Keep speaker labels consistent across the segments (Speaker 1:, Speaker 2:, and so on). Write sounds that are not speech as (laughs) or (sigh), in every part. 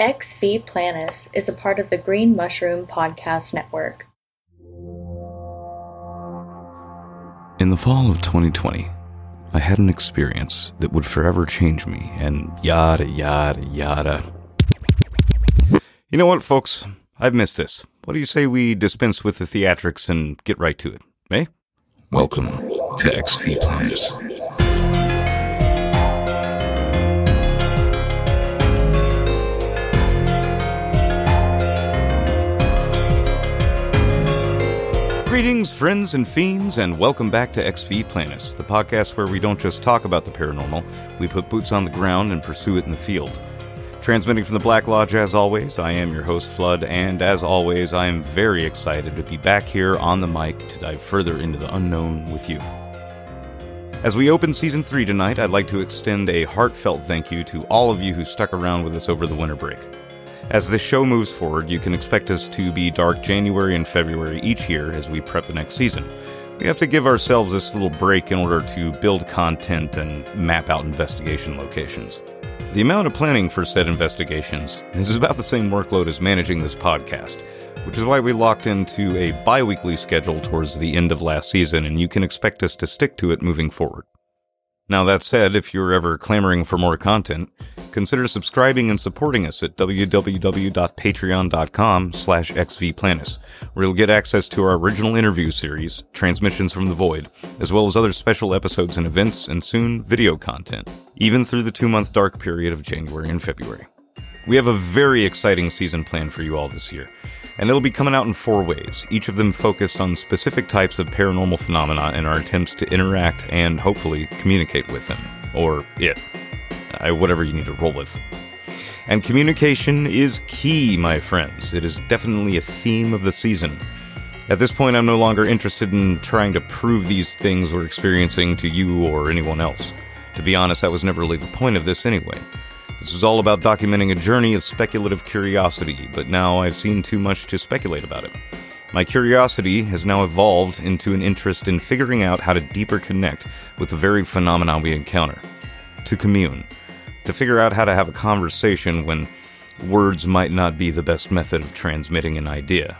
Speaker 1: XV Planus is a part of the Green Mushroom Podcast Network.
Speaker 2: In the fall of 2020, I had an experience that would forever change me, and yada, yada, yada. You know what, folks? I've missed this. What do you say we dispense with the theatrics and get right to it, eh? Welcome to XV Planus. Greetings, friends and fiends, and welcome back to XV Planus, the podcast where we don't just talk about the paranormal, we put boots on the ground and pursue it in the field. Transmitting from the Black Lodge as always, I am your host, Flood, and as always, I am very excited to be back here on the mic to dive further into the unknown with you. As we open season 3 tonight, I'd like to extend a heartfelt thank you to all of you who stuck around with us over the winter break. As the show moves forward, you can expect us to be dark January and February each year as we prep the next season. We have to give ourselves this little break in order to build content and map out investigation locations. The amount of planning for said investigations is about the same workload as managing this podcast, which is why we locked into a bi weekly schedule towards the end of last season, and you can expect us to stick to it moving forward. Now, that said, if you're ever clamoring for more content, consider subscribing and supporting us at www.patreon.com slash xvplanus, where you'll get access to our original interview series, Transmissions from the Void, as well as other special episodes and events, and soon video content, even through the two-month dark period of January and February. We have a very exciting season planned for you all this year, and it'll be coming out in four ways, each of them focused on specific types of paranormal phenomena and our attempts to interact and hopefully communicate with them, or it, uh, whatever you need to roll with. And communication is key, my friends. It is definitely a theme of the season. At this point, I'm no longer interested in trying to prove these things we're experiencing to you or anyone else. To be honest, that was never really the point of this anyway. This was all about documenting a journey of speculative curiosity, but now I've seen too much to speculate about it. My curiosity has now evolved into an interest in figuring out how to deeper connect with the very phenomena we encounter. To commune. To figure out how to have a conversation when words might not be the best method of transmitting an idea,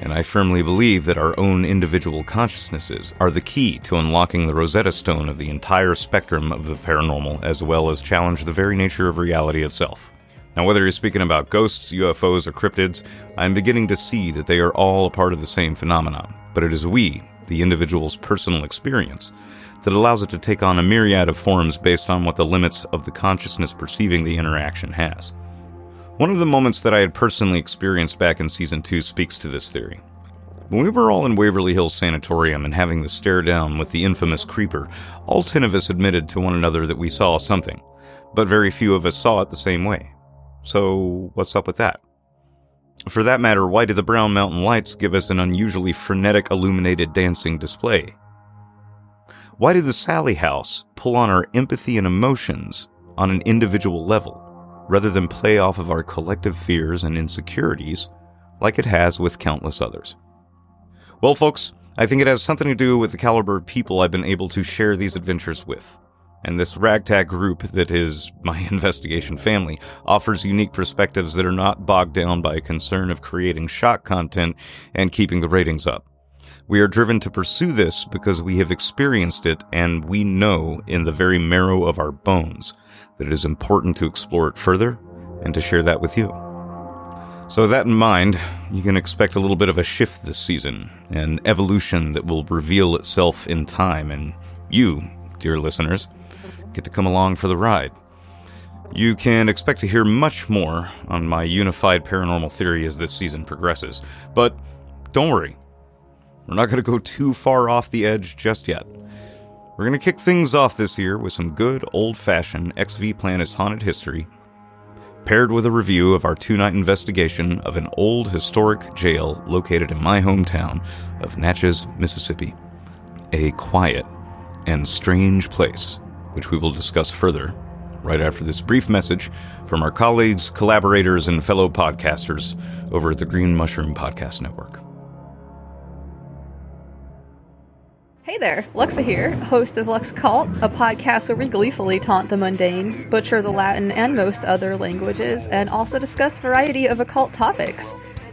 Speaker 2: and I firmly believe that our own individual consciousnesses are the key to unlocking the Rosetta Stone of the entire spectrum of the paranormal, as well as challenge the very nature of reality itself. Now, whether you're speaking about ghosts, UFOs, or cryptids, I'm beginning to see that they are all a part of the same phenomenon, but it is we, the individual's personal experience, that allows it to take on a myriad of forms based on what the limits of the consciousness perceiving the interaction has. One of the moments that I had personally experienced back in season 2 speaks to this theory. When we were all in Waverly Hills Sanatorium and having the stare down with the infamous creeper, all ten of us admitted to one another that we saw something, but very few of us saw it the same way. So, what's up with that? For that matter, why did the Brown Mountain Lights give us an unusually frenetic illuminated dancing display? Why did the Sally House pull on our empathy and emotions on an individual level? Rather than play off of our collective fears and insecurities like it has with countless others. Well, folks, I think it has something to do with the caliber of people I've been able to share these adventures with. And this ragtag group that is my (laughs) investigation family offers unique perspectives that are not bogged down by a concern of creating shock content and keeping the ratings up. We are driven to pursue this because we have experienced it and we know in the very marrow of our bones that it is important to explore it further and to share that with you. So, with that in mind, you can expect a little bit of a shift this season, an evolution that will reveal itself in time, and you, dear listeners, get to come along for the ride. You can expect to hear much more on my unified paranormal theory as this season progresses, but don't worry, we're not going to go too far off the edge just yet. We're going to kick things off this year with some good old fashioned XV Planus' haunted history, paired with a review of our two night investigation of an old historic jail located in my hometown of Natchez, Mississippi. A quiet and strange place, which we will discuss further right after this brief message from our colleagues, collaborators, and fellow podcasters over at the Green Mushroom Podcast Network.
Speaker 3: Hey there, Luxa here, host of Lux Occult, a podcast where we gleefully taunt the mundane, butcher the Latin and most other languages, and also discuss variety of occult topics.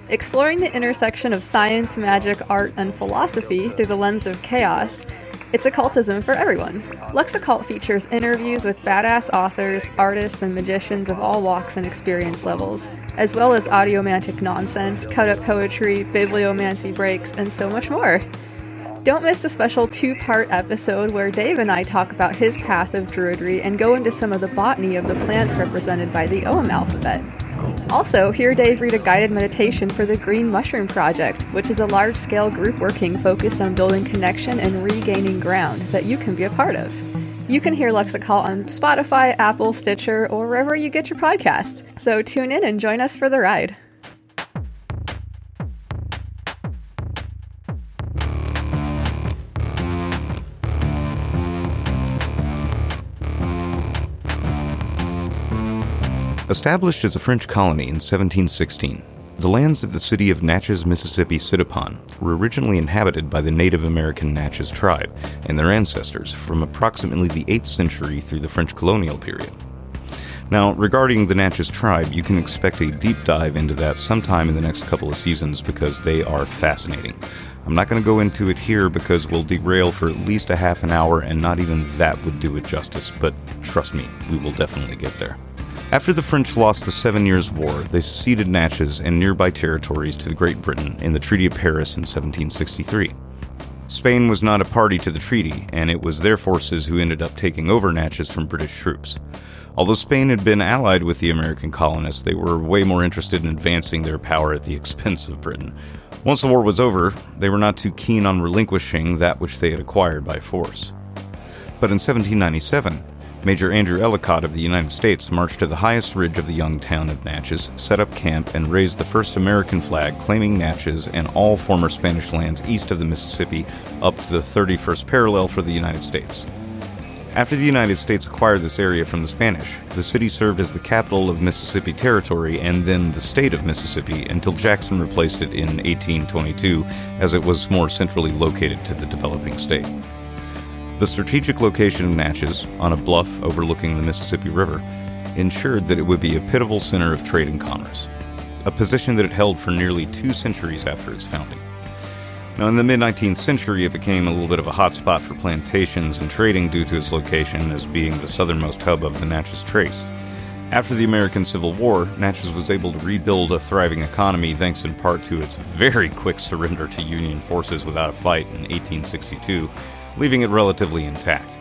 Speaker 3: Exploring the intersection of science, magic, art, and philosophy through the lens of chaos, it's occultism for everyone. Lux Occult features interviews with badass authors, artists, and magicians of all walks and experience levels, as well as audiomantic nonsense, cut up poetry, bibliomancy breaks, and so much more. Don't miss the special two part episode where Dave and I talk about his path of druidry and go into some of the botany of the plants represented by the Ogham alphabet. Also, hear Dave read a guided meditation for the Green Mushroom Project, which is a large scale group working focused on building connection and regaining ground that you can be a part of. You can hear Occult on Spotify, Apple, Stitcher, or wherever you get your podcasts. So tune in and join us for the ride.
Speaker 2: Established as a French colony in 1716, the lands that the city of Natchez, Mississippi sit upon were originally inhabited by the Native American Natchez tribe and their ancestors from approximately the 8th century through the French colonial period. Now, regarding the Natchez tribe, you can expect a deep dive into that sometime in the next couple of seasons because they are fascinating. I'm not going to go into it here because we'll derail for at least a half an hour, and not even that would do it justice, but trust me, we will definitely get there. After the French lost the Seven Years' War, they ceded Natchez and nearby territories to Great Britain in the Treaty of Paris in 1763. Spain was not a party to the treaty, and it was their forces who ended up taking over Natchez from British troops. Although Spain had been allied with the American colonists, they were way more interested in advancing their power at the expense of Britain. Once the war was over, they were not too keen on relinquishing that which they had acquired by force. But in 1797, Major Andrew Ellicott of the United States marched to the highest ridge of the young town of Natchez, set up camp, and raised the first American flag claiming Natchez and all former Spanish lands east of the Mississippi up to the 31st parallel for the United States. After the United States acquired this area from the Spanish, the city served as the capital of Mississippi Territory and then the state of Mississippi until Jackson replaced it in 1822 as it was more centrally located to the developing state. The strategic location of Natchez, on a bluff overlooking the Mississippi River, ensured that it would be a pivotal center of trade and commerce, a position that it held for nearly two centuries after its founding. Now, in the mid 19th century, it became a little bit of a hotspot for plantations and trading due to its location as being the southernmost hub of the Natchez Trace. After the American Civil War, Natchez was able to rebuild a thriving economy thanks in part to its very quick surrender to Union forces without a fight in 1862 leaving it relatively intact.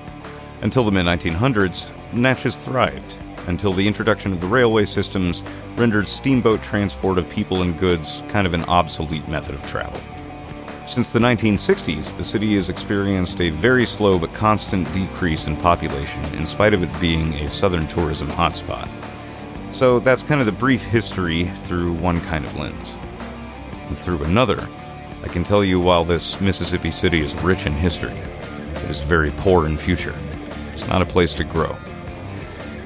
Speaker 2: Until the mid 1900s, Natchez thrived, until the introduction of the railway systems rendered steamboat transport of people and goods kind of an obsolete method of travel. Since the 1960s, the city has experienced a very slow but constant decrease in population, in spite of it being a southern tourism hotspot. So that's kind of the brief history through one kind of lens. And through another, I can tell you while this Mississippi city is rich in history, is very poor in future. It's not a place to grow.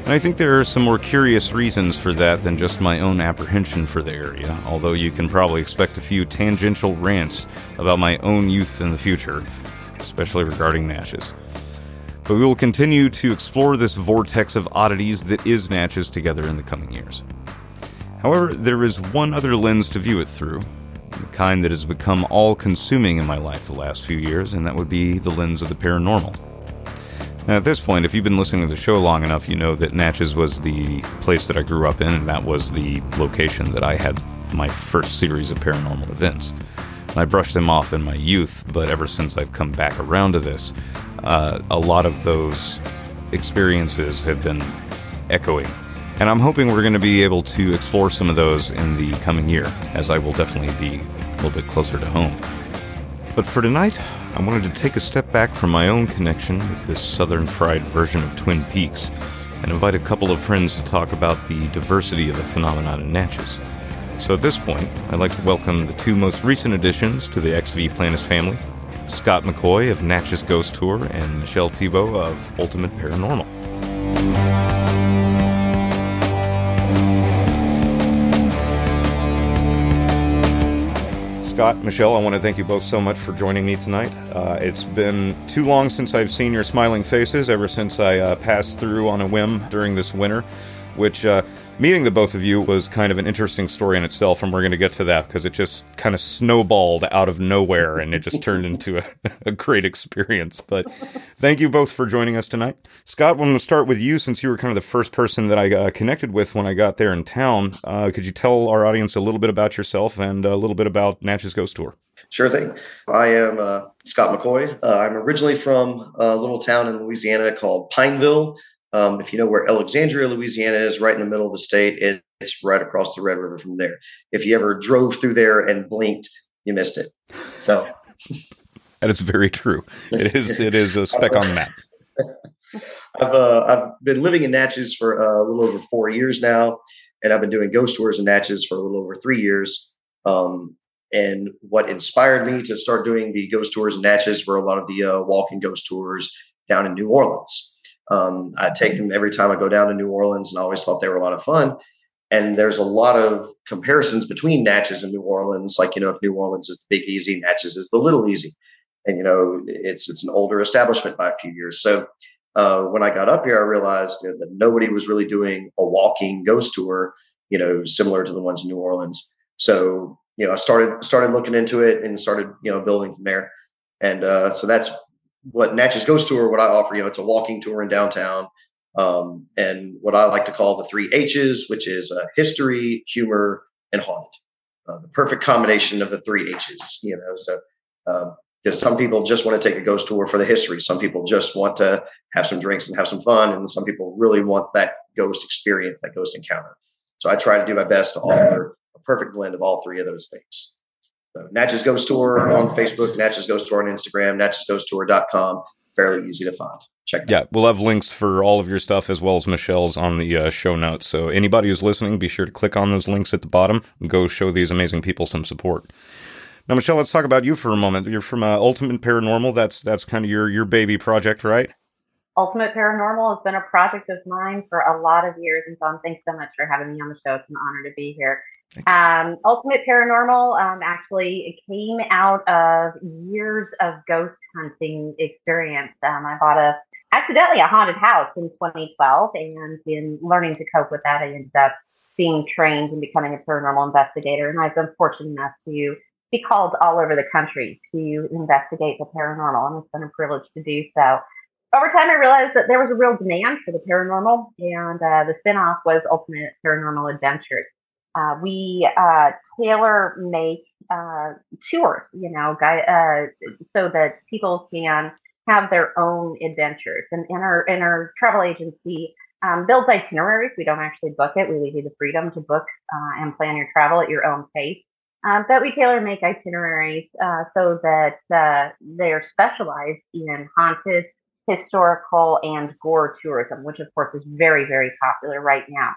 Speaker 2: And I think there are some more curious reasons for that than just my own apprehension for the area, although you can probably expect a few tangential rants about my own youth in the future, especially regarding Natchez. But we will continue to explore this vortex of oddities that is Natchez together in the coming years. However, there is one other lens to view it through, the kind that has become all consuming in my life the last few years, and that would be the lens of the paranormal. Now, at this point, if you've been listening to the show long enough, you know that Natchez was the place that I grew up in, and that was the location that I had my first series of paranormal events. I brushed them off in my youth, but ever since I've come back around to this, uh, a lot of those experiences have been echoing and I'm hoping we're going to be able to explore some of those in the coming year, as I will definitely be a little bit closer to home. But for tonight, I wanted to take a step back from my own connection with this southern fried version of Twin Peaks and invite a couple of friends to talk about the diversity of the phenomenon in Natchez. So at this point, I'd like to welcome the two most recent additions to the XV Planus family Scott McCoy of Natchez Ghost Tour and Michelle Thibault of Ultimate Paranormal. Scott, Michelle, I want to thank you both so much for joining me tonight. Uh, it's been too long since I've seen your smiling faces, ever since I uh, passed through on a whim during this winter, which uh, meeting the both of you was kind of an interesting story in itself, and we're going to get to that because it just kind of snowballed out of nowhere and it just turned into a, (laughs) a, great experience. But thank you both for joining us tonight. Scott, I want to start with you since you were kind of the first person that I uh, connected with when I got there in town. Uh, could you tell our audience a little bit about yourself and a little bit about Natchez Ghost Tour?
Speaker 4: Sure thing. I am uh, Scott McCoy. Uh, I'm originally from a little town in Louisiana called Pineville. Um, if you know where Alexandria, Louisiana is, right in the middle of the state, it, it's right across the Red River from there. If you ever drove through there and blinked, you missed it. So (laughs)
Speaker 2: that is very true. It is. It is a speck on the map. (laughs)
Speaker 4: I've uh, I've been living in Natchez for uh, a little over four years now, and I've been doing ghost tours in Natchez for a little over three years. Um, and what inspired me to start doing the ghost tours in Natchez were a lot of the uh, walking ghost tours down in New Orleans. Um, I take them every time I go down to New Orleans, and I always thought they were a lot of fun. And there's a lot of comparisons between Natchez and New Orleans. Like you know, if New Orleans is the Big Easy, Natchez is the Little Easy, and you know, it's it's an older establishment by a few years. So uh, when I got up here, I realized you know, that nobody was really doing a walking ghost tour, you know, similar to the ones in New Orleans. So you know, I started started looking into it and started you know building from there. And uh, so that's what Natchez Ghost Tour, what I offer, you know, it's a walking tour in downtown. Um, and what I like to call the three H's, which is uh, history, humor, and haunted. Uh, the perfect combination of the three H's, you know. So, because um, some people just want to take a ghost tour for the history, some people just want to have some drinks and have some fun, and some people really want that ghost experience, that ghost encounter. So, I try to do my best to offer a perfect blend of all three of those things. So Natchez Ghost Tour on Facebook, Natchez Ghost Tour on Instagram, natchezghosttour.com. Fairly easy to find. Check
Speaker 2: Yeah, we'll have links for all of your stuff as well as Michelle's on the uh, show notes. So anybody who's listening, be sure to click on those links at the bottom and go show these amazing people some support. Now, Michelle, let's talk about you for a moment. You're from uh, Ultimate Paranormal. That's that's kind of your your baby project, right?
Speaker 5: Ultimate Paranormal has been a project of mine for a lot of years, and Tom, thanks so much for having me on the show. It's an honor to be here. Um, Ultimate Paranormal um, actually came out of years of ghost hunting experience. Um, I bought a accidentally a haunted house in 2012, and in learning to cope with that, I ended up being trained and becoming a paranormal investigator. And I've been fortunate enough to be called all over the country to investigate the paranormal, and it's been a privilege to do so. Over time, I realized that there was a real demand for the paranormal, and uh, the spinoff was Ultimate Paranormal Adventures. Uh, we uh, tailor make uh, tours, you know, uh, so that people can have their own adventures. And in our in our travel agency um, builds itineraries. We don't actually book it. We leave you the freedom to book uh, and plan your travel at your own pace. Um, but we tailor make itineraries uh, so that they're specialized in haunted, historical, and gore tourism, which of course is very very popular right now.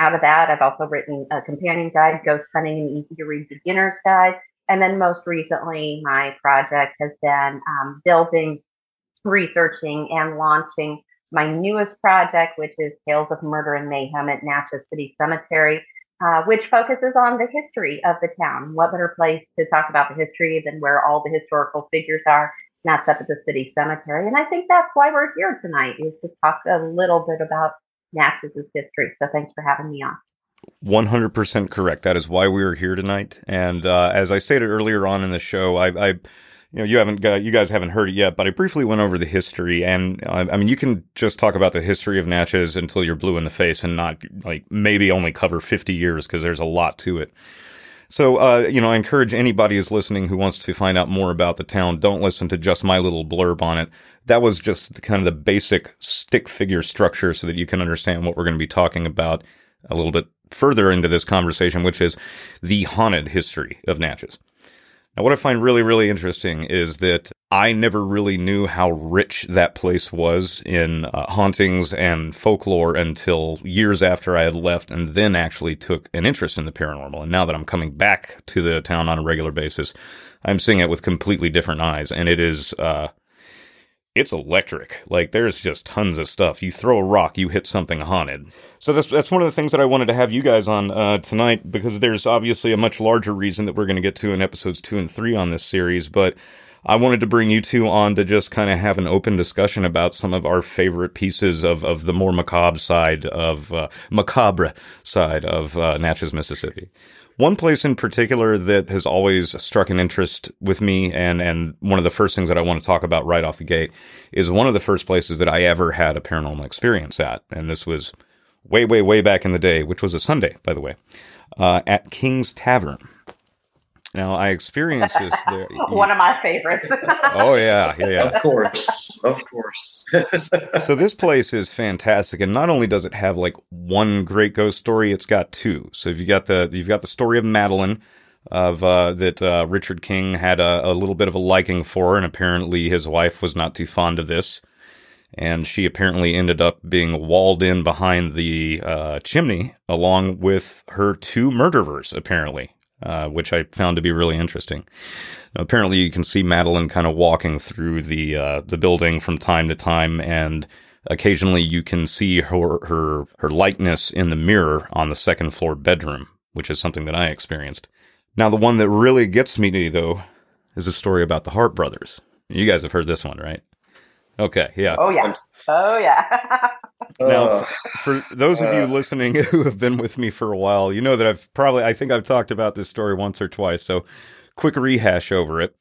Speaker 5: Out of that, I've also written a companion guide, Ghost Hunting, an easy to read beginner's guide. And then most recently, my project has been um, building, researching, and launching my newest project, which is Tales of Murder and Mayhem at Natchez City Cemetery, uh, which focuses on the history of the town. What better place to talk about the history than where all the historical figures are? And that's up at the city cemetery. And I think that's why we're here tonight, is to talk a little bit about Natchez's history. So thanks for having me on.
Speaker 2: 100% correct. That is why we are here tonight. And uh, as I stated earlier on in the show, I, I you know, you haven't got, you guys haven't heard it yet, but I briefly went over the history, and uh, I mean, you can just talk about the history of Natchez until you're blue in the face, and not like maybe only cover 50 years because there's a lot to it. So, uh, you know, I encourage anybody who's listening who wants to find out more about the town, don't listen to just my little blurb on it. That was just kind of the basic stick figure structure so that you can understand what we're going to be talking about a little bit further into this conversation, which is the haunted history of Natchez. Now, what I find really, really interesting is that I never really knew how rich that place was in uh, hauntings and folklore until years after I had left and then actually took an interest in the paranormal. And now that I'm coming back to the town on a regular basis, I'm seeing it with completely different eyes. And it is, uh, it's electric. Like there's just tons of stuff. You throw a rock, you hit something haunted. So that's that's one of the things that I wanted to have you guys on uh, tonight because there's obviously a much larger reason that we're going to get to in episodes two and three on this series, but. I wanted to bring you two on to just kind of have an open discussion about some of our favorite pieces of, of the more macabre side of uh, macabre side of uh, Natchez, Mississippi. One place in particular that has always struck an interest with me, and, and one of the first things that I want to talk about right off the gate, is one of the first places that I ever had a paranormal experience at. And this was way, way, way back in the day, which was a Sunday, by the way, uh, at King's Tavern. Now I experienced this there. (laughs)
Speaker 5: One of my favorites. (laughs)
Speaker 2: oh yeah, yeah, yeah.
Speaker 4: Of course, of course. (laughs)
Speaker 2: so this place is fantastic, and not only does it have like one great ghost story, it's got two. So you got the you've got the story of Madeline, of uh, that uh, Richard King had a, a little bit of a liking for, and apparently his wife was not too fond of this, and she apparently ended up being walled in behind the uh, chimney along with her two murderers. Apparently, uh, which I found to be really interesting. Now, apparently, you can see Madeline kind of walking through the uh, the building from time to time, and occasionally you can see her her her likeness in the mirror on the second floor bedroom, which is something that I experienced. Now, the one that really gets me though is a story about the Harp brothers. You guys have heard this one, right? Okay, yeah.
Speaker 5: Oh yeah. Oh yeah. (laughs)
Speaker 2: now, for those of you listening (laughs) who have been with me for a while, you know that I've probably I think I've talked about this story once or twice. So, quick rehash over it.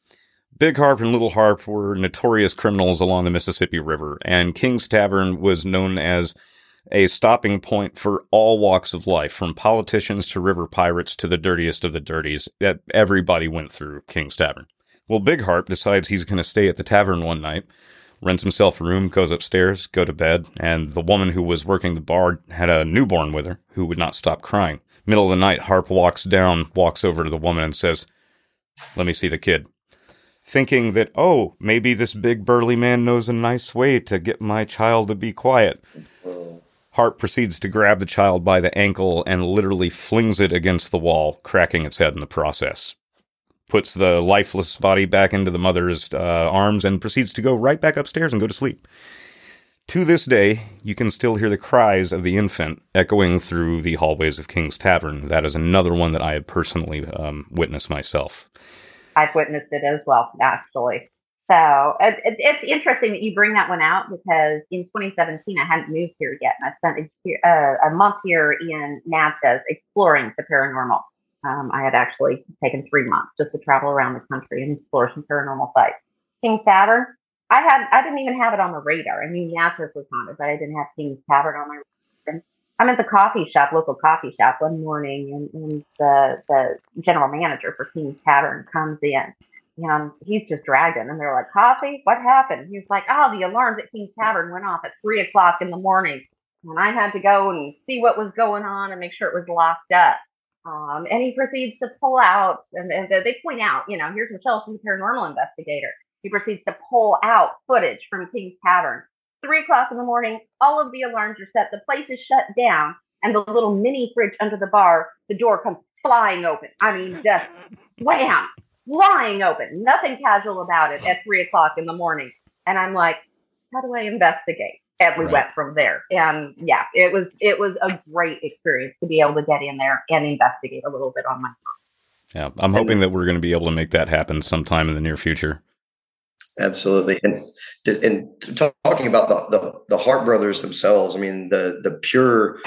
Speaker 2: Big Harp and Little Harp were notorious criminals along the Mississippi River, and King's Tavern was known as a stopping point for all walks of life, from politicians to river pirates to the dirtiest of the dirties. That everybody went through King's Tavern. Well, Big Harp decides he's going to stay at the tavern one night rents himself a room, goes upstairs, go to bed, and the woman who was working the bar had a newborn with her who would not stop crying. Middle of the night, Harp walks down, walks over to the woman and says, Let me see the kid. Thinking that, oh, maybe this big burly man knows a nice way to get my child to be quiet. Harp proceeds to grab the child by the ankle and literally flings it against the wall, cracking its head in the process puts the lifeless body back into the mother's uh, arms, and proceeds to go right back upstairs and go to sleep. To this day, you can still hear the cries of the infant echoing through the hallways of King's Tavern. That is another one that I have personally um, witnessed myself.
Speaker 5: I've witnessed it as well, actually. So it, it, it's interesting that you bring that one out because in 2017 I hadn't moved here yet, and I spent a, uh, a month here in Natchez exploring the paranormal. Um, I had actually taken three months just to travel around the country and explore some paranormal sites. King's Tavern, I had I didn't even have it on the radar. I mean, Natchez was haunted, but I didn't have King's Tavern on my radar. I'm at the coffee shop, local coffee shop, one morning, and, and the the general manager for King's Tavern comes in. And he's just dragging, and they're like, "Coffee? What happened?" He's like, "Oh, the alarms at King's Tavern went off at three o'clock in the morning, and I had to go and see what was going on and make sure it was locked up." Um, and he proceeds to pull out, and, and, they point out, you know, here's Michelle, she's a paranormal investigator. He proceeds to pull out footage from King's Tavern. Three o'clock in the morning, all of the alarms are set, the place is shut down, and the little mini fridge under the bar, the door comes flying open. I mean, just wham, flying open. Nothing casual about it at three o'clock in the morning. And I'm like, how do I investigate? And we right. went from there. And yeah, it was it was a great experience to be able to get in there and investigate a little bit on my own.
Speaker 2: Yeah, I'm hoping that we're going to be able to make that happen sometime in the near future.
Speaker 4: Absolutely, and and talking about the, the the Harp brothers themselves, I mean the the pure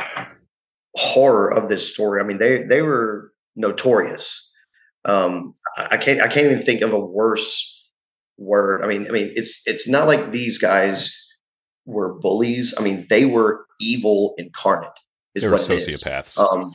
Speaker 4: horror of this story. I mean they they were notorious. Um, I can't I can't even think of a worse word. I mean I mean it's it's not like these guys were bullies. I mean, they were evil incarnate.
Speaker 2: Is they were sociopaths.
Speaker 4: Um,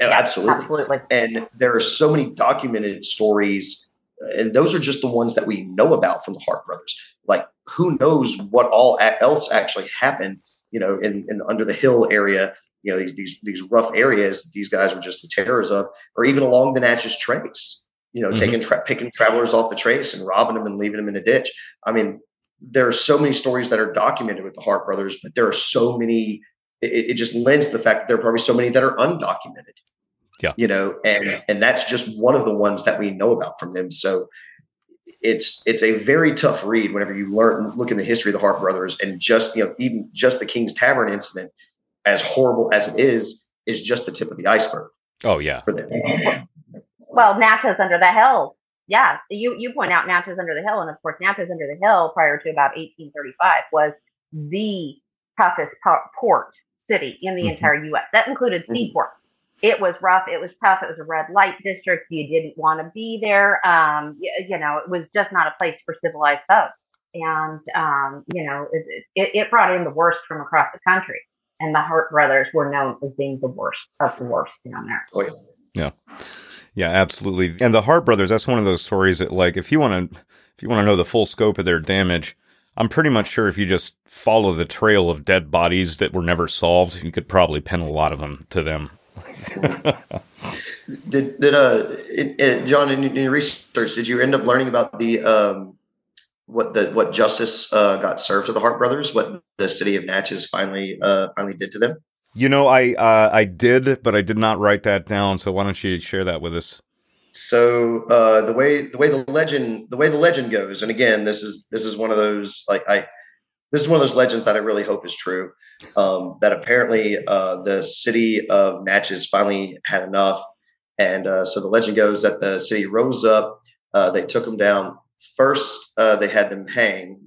Speaker 4: absolutely. absolutely. And there are so many documented stories, and those are just the ones that we know about from the Harp brothers. Like, who knows what all else actually happened? You know, in, in under the hill area, you know, these these these rough areas these guys were just the terrors of, or even along the Natchez Trace. You know, mm-hmm. taking tra- picking travelers off the trace and robbing them and leaving them in a ditch. I mean, there are so many stories that are documented with the Harp brothers, but there are so many. It, it just lends the fact that there are probably so many that are undocumented.
Speaker 2: Yeah,
Speaker 4: you know, and yeah. and that's just one of the ones that we know about from them. So it's it's a very tough read whenever you learn look in the history of the Harp brothers and just you know even just the King's Tavern incident, as horrible as it is, is just the tip of the iceberg.
Speaker 2: Oh yeah,
Speaker 4: for them.
Speaker 5: Well, Natchez under the hill. Yeah, you you point out Natchez under the hill, and of course Natchez under the hill prior to about 1835 was the toughest port city in the mm-hmm. entire U.S. That included mm-hmm. seaport it was rough. It was tough. It was a red light district. You didn't want to be there. Um, you, you, know, it was just not a place for civilized folks. And, um, you know, it, it, it, brought in the worst from across the country. And the Harp brothers were known as being the worst of the worst down there.
Speaker 4: Oh, yeah.
Speaker 2: Yeah. Yeah, absolutely. And the Harp brothers, that's one of those stories that, like, if you want to, if you want to know the full scope of their damage, I'm pretty much sure if you just follow the trail of dead bodies that were never solved, you could probably pin a lot of them to them. (laughs)
Speaker 4: did did uh it, it, John in, in, your research did you end up learning about the um what the what justice uh, got served to the Harp brothers what the city of Natchez finally uh finally did to them?
Speaker 2: You know, I uh, I did, but I did not write that down. So why don't you share that with us?
Speaker 4: So uh, the way the way the legend the way the legend goes, and again, this is this is one of those like I this is one of those legends that I really hope is true. Um, that apparently uh, the city of Natchez finally had enough, and uh, so the legend goes that the city rose up. Uh, they took them down. First, uh, they had them hang.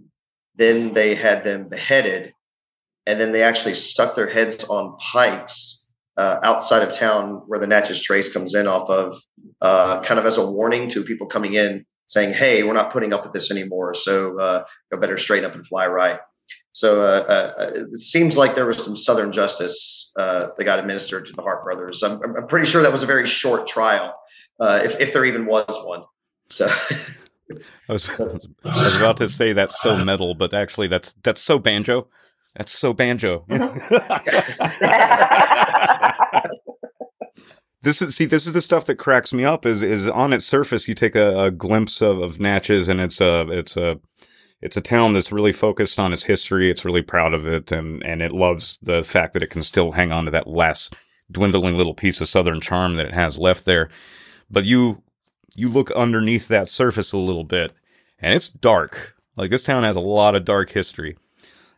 Speaker 4: Then they had them beheaded, and then they actually stuck their heads on pikes uh, outside of town where the Natchez Trace comes in off of, uh, kind of as a warning to people coming in, saying, "Hey, we're not putting up with this anymore. So uh, you better straighten up and fly right." So uh, uh, it seems like there was some Southern justice uh, that got administered to the Harp brothers. I'm, I'm, pretty sure that was a very short trial, uh, if, if there even was one. So. (laughs)
Speaker 2: I was, I was about to say that's so metal, but actually that's that's so banjo. That's so banjo. (laughs) (laughs) this is see this is the stuff that cracks me up is is on its surface you take a, a glimpse of, of Natchez and it's a it's a it's a town that's really focused on its history. It's really proud of it, and and it loves the fact that it can still hang on to that last dwindling little piece of southern charm that it has left there. But you you look underneath that surface a little bit, and it's dark. Like this town has a lot of dark history.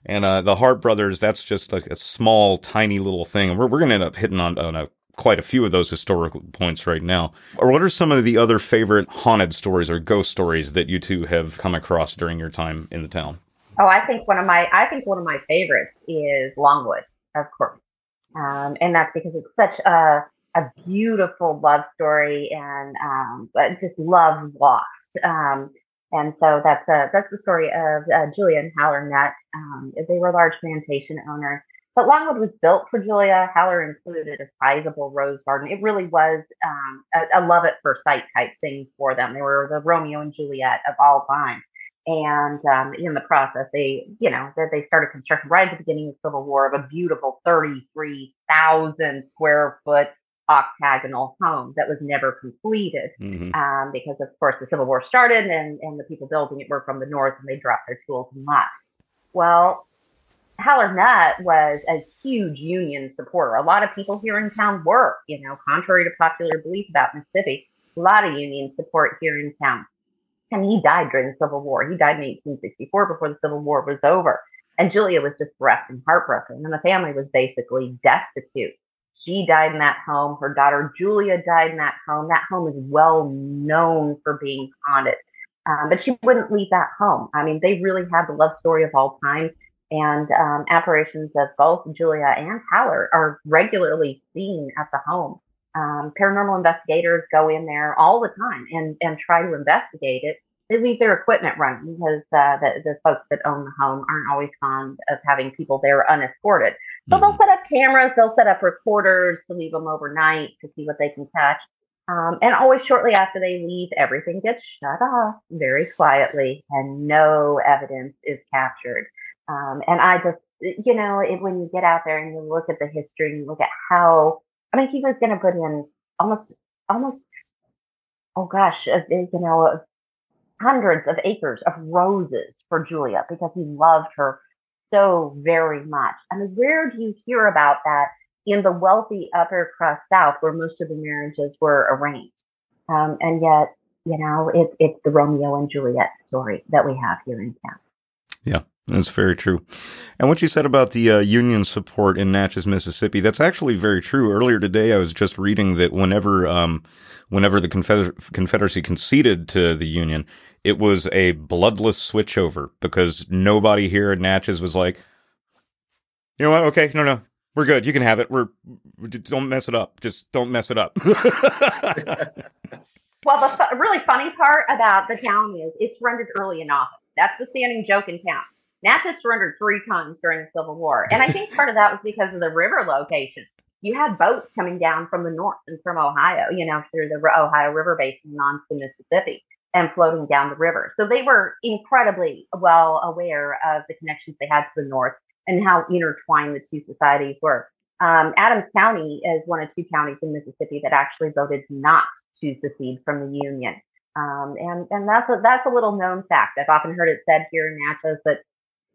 Speaker 2: And uh, the Harp brothers, that's just like a small, tiny little thing. We're, we're going to end up hitting on, on a quite a few of those historical points right now. Or what are some of the other favorite haunted stories or ghost stories that you two have come across during your time in the town?
Speaker 5: Oh, I think one of my I think one of my favorites is Longwood, of course, um, and that's because it's such a a beautiful love story and um, just love lost. Um, and so that's a, that's the story of uh, Julia and Haller Nutt. Um, they were large plantation owners but Longwood was built for Julia. Haller included a sizable rose garden. It really was um, a, a, love at first sight type thing for them. They were the Romeo and Juliet of all time. And um, in the process, they, you know, they, they started construction right at the beginning of the Civil War of a beautiful 33,000 square foot octagonal home that was never completed mm-hmm. um, because, of course, the Civil War started and, and the people building it were from the north and they dropped their tools and left. Well, Haller Nutt was a huge Union supporter. A lot of people here in town were, you know, contrary to popular belief about Mississippi, a lot of Union support here in town. And he died during the Civil War. He died in 1864 before the Civil War was over. And Julia was just bereft and heartbroken. And the family was basically destitute. She died in that home. Her daughter Julia died in that home. That home is well known for being haunted. Um, but she wouldn't leave that home. I mean, they really had the love story of all time and um, apparitions of both Julia and Haller are regularly seen at the home. Um, paranormal investigators go in there all the time and, and try to investigate it. They leave their equipment running because uh, the, the folks that own the home aren't always fond of having people there unescorted. So mm-hmm. they'll set up cameras, they'll set up recorders to leave them overnight to see what they can catch. Um, and always shortly after they leave, everything gets shut off very quietly and no evidence is captured. Um, and I just, you know, it, when you get out there and you look at the history and you look at how, I mean, he was going to put in almost, almost, oh gosh, uh, you know, uh, hundreds of acres of roses for Julia because he loved her so very much. I mean, where do you hear about that in the wealthy upper crust South where most of the marriages were arranged? Um, and yet you know, it's it's the Romeo and Juliet story that we have here in town.
Speaker 2: Yeah, that's very true. And what you said about the uh, Union support in Natchez, Mississippi, that's actually very true. Earlier today, I was just reading that whenever, um, whenever the Confeder- Confederacy conceded to the Union, it was a bloodless switchover because nobody here in Natchez was like, you know what? Okay, no, no, we're good. You can have it. We're don't mess it up. Just don't mess it up. (laughs)
Speaker 5: well, the really funny part about the town is it's rendered early in office. That's the standing joke in town. Natchez surrendered three times during the Civil War, and I think part of that was because of the river location. You had boats coming down from the north and from Ohio, you know, through the Ohio River basin on to Mississippi and floating down the river. So they were incredibly well aware of the connections they had to the north and how intertwined the two societies were. Um, Adams County is one of two counties in Mississippi that actually voted not to secede from the Union. Um, and and that's a, that's a little known fact. I've often heard it said here in Natchez that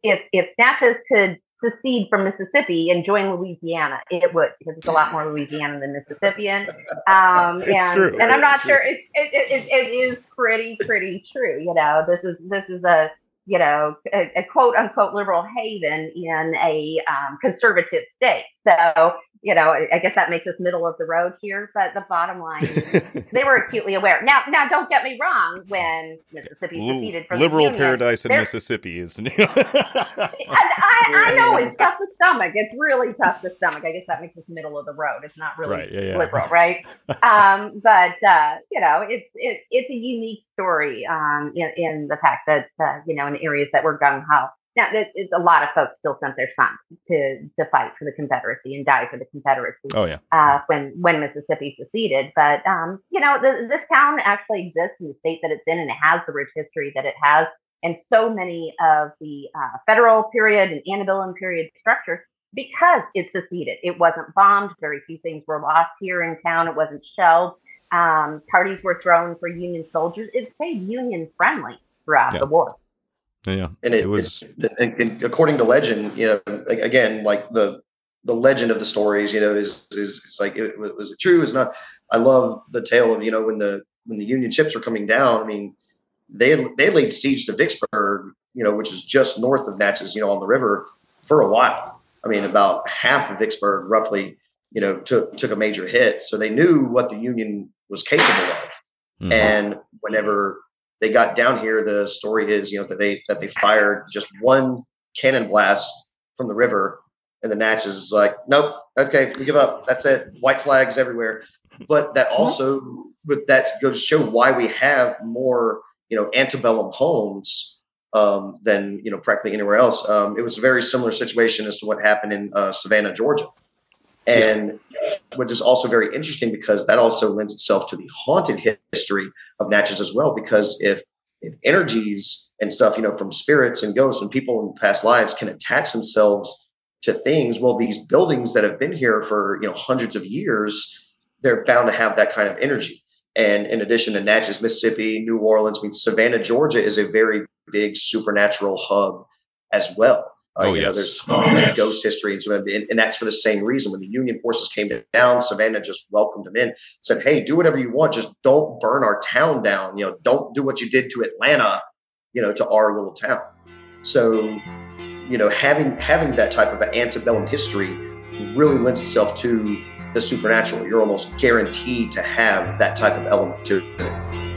Speaker 5: if if Natchez could secede from Mississippi and join Louisiana, it would because it's a lot more Louisiana than Mississippian. Um, and
Speaker 2: true.
Speaker 5: and I'm not
Speaker 2: true.
Speaker 5: sure it, it, it, it is pretty pretty true. You know, this is this is a you know a, a quote unquote liberal haven in a um, conservative state. So you know, I guess that makes us middle of the road here. But the bottom line (laughs) they were acutely aware. Now, now, don't get me wrong. When Mississippi seceded from
Speaker 2: Liberal
Speaker 5: the Union,
Speaker 2: paradise in Mississippi is. (laughs)
Speaker 5: I, I, I know it's tough to stomach. It's really tough to stomach. I guess that makes us middle of the road. It's not really
Speaker 2: Right, yeah, yeah.
Speaker 5: liberal, (laughs) right? um, but uh, you know, it's it, it's a unique story um, in, in the fact that uh, you know in areas that were gung ho. Now, a lot of folks still sent their sons to to fight for the Confederacy and die for the Confederacy
Speaker 2: oh yeah.
Speaker 5: uh, when when Mississippi seceded. But um, you know, the, this town actually exists in the state that it's in, and it has the rich history that it has. And so many of the uh, federal period and antebellum period structures because it seceded. It wasn't bombed. Very few things were lost here in town. It wasn't shelled. Um, parties were thrown for Union soldiers. It stayed Union friendly throughout
Speaker 2: Yeah.
Speaker 5: the war.
Speaker 2: Yeah.
Speaker 4: and it,
Speaker 2: It was-
Speaker 4: it- and, and according to legend, you know, again, like the the legend of the stories, you know, is is it's like it, was it true? Is not. I love the tale of you know when the when the Union ships were coming down. I mean, they had, they laid siege to Vicksburg, you know, which is just north of Natchez, you know, on the river for a while. I mean, about half of Vicksburg, roughly, you know, took took a major hit. So they knew what the Union was capable of.
Speaker 2: Mhm.
Speaker 4: And whenever they got down here, the story is, you know, that they that they fired just one cannon blast from the river, and the Natchez is like, nope, okay, we give up. That's it. White flags everywhere. But that also, but that goes to show why we have more, you know, antebellum homes um, than you know practically anywhere else. Um, it was a very similar situation as to what happened in uh, Savannah, Georgia, and which is also very interesting because that also lends itself to the haunted history of Natchez as well. Because if if energies and stuff, you know, from spirits and ghosts and people in past lives can attach themselves to things, well, these buildings that have been here for you know hundreds of years, they're bound to have that kind of energy. And in addition to Natchez, Mississippi, New Orleans, I mean, Savannah, Georgia is a very big supernatural hub as well. Uh,
Speaker 2: Oh,
Speaker 4: you know, there's uh, ghost history and so and, and that's for the same reason. When the Union forces came down, Savannah just welcomed them in, said, "Hey, do whatever you want, just don't burn our town down. You know, don't do what you did to Atlanta, you know, to our little town." So, you know, having having that type of an antebellum history really lends itself to the supernatural. You're almost guaranteed to have that type of element to it.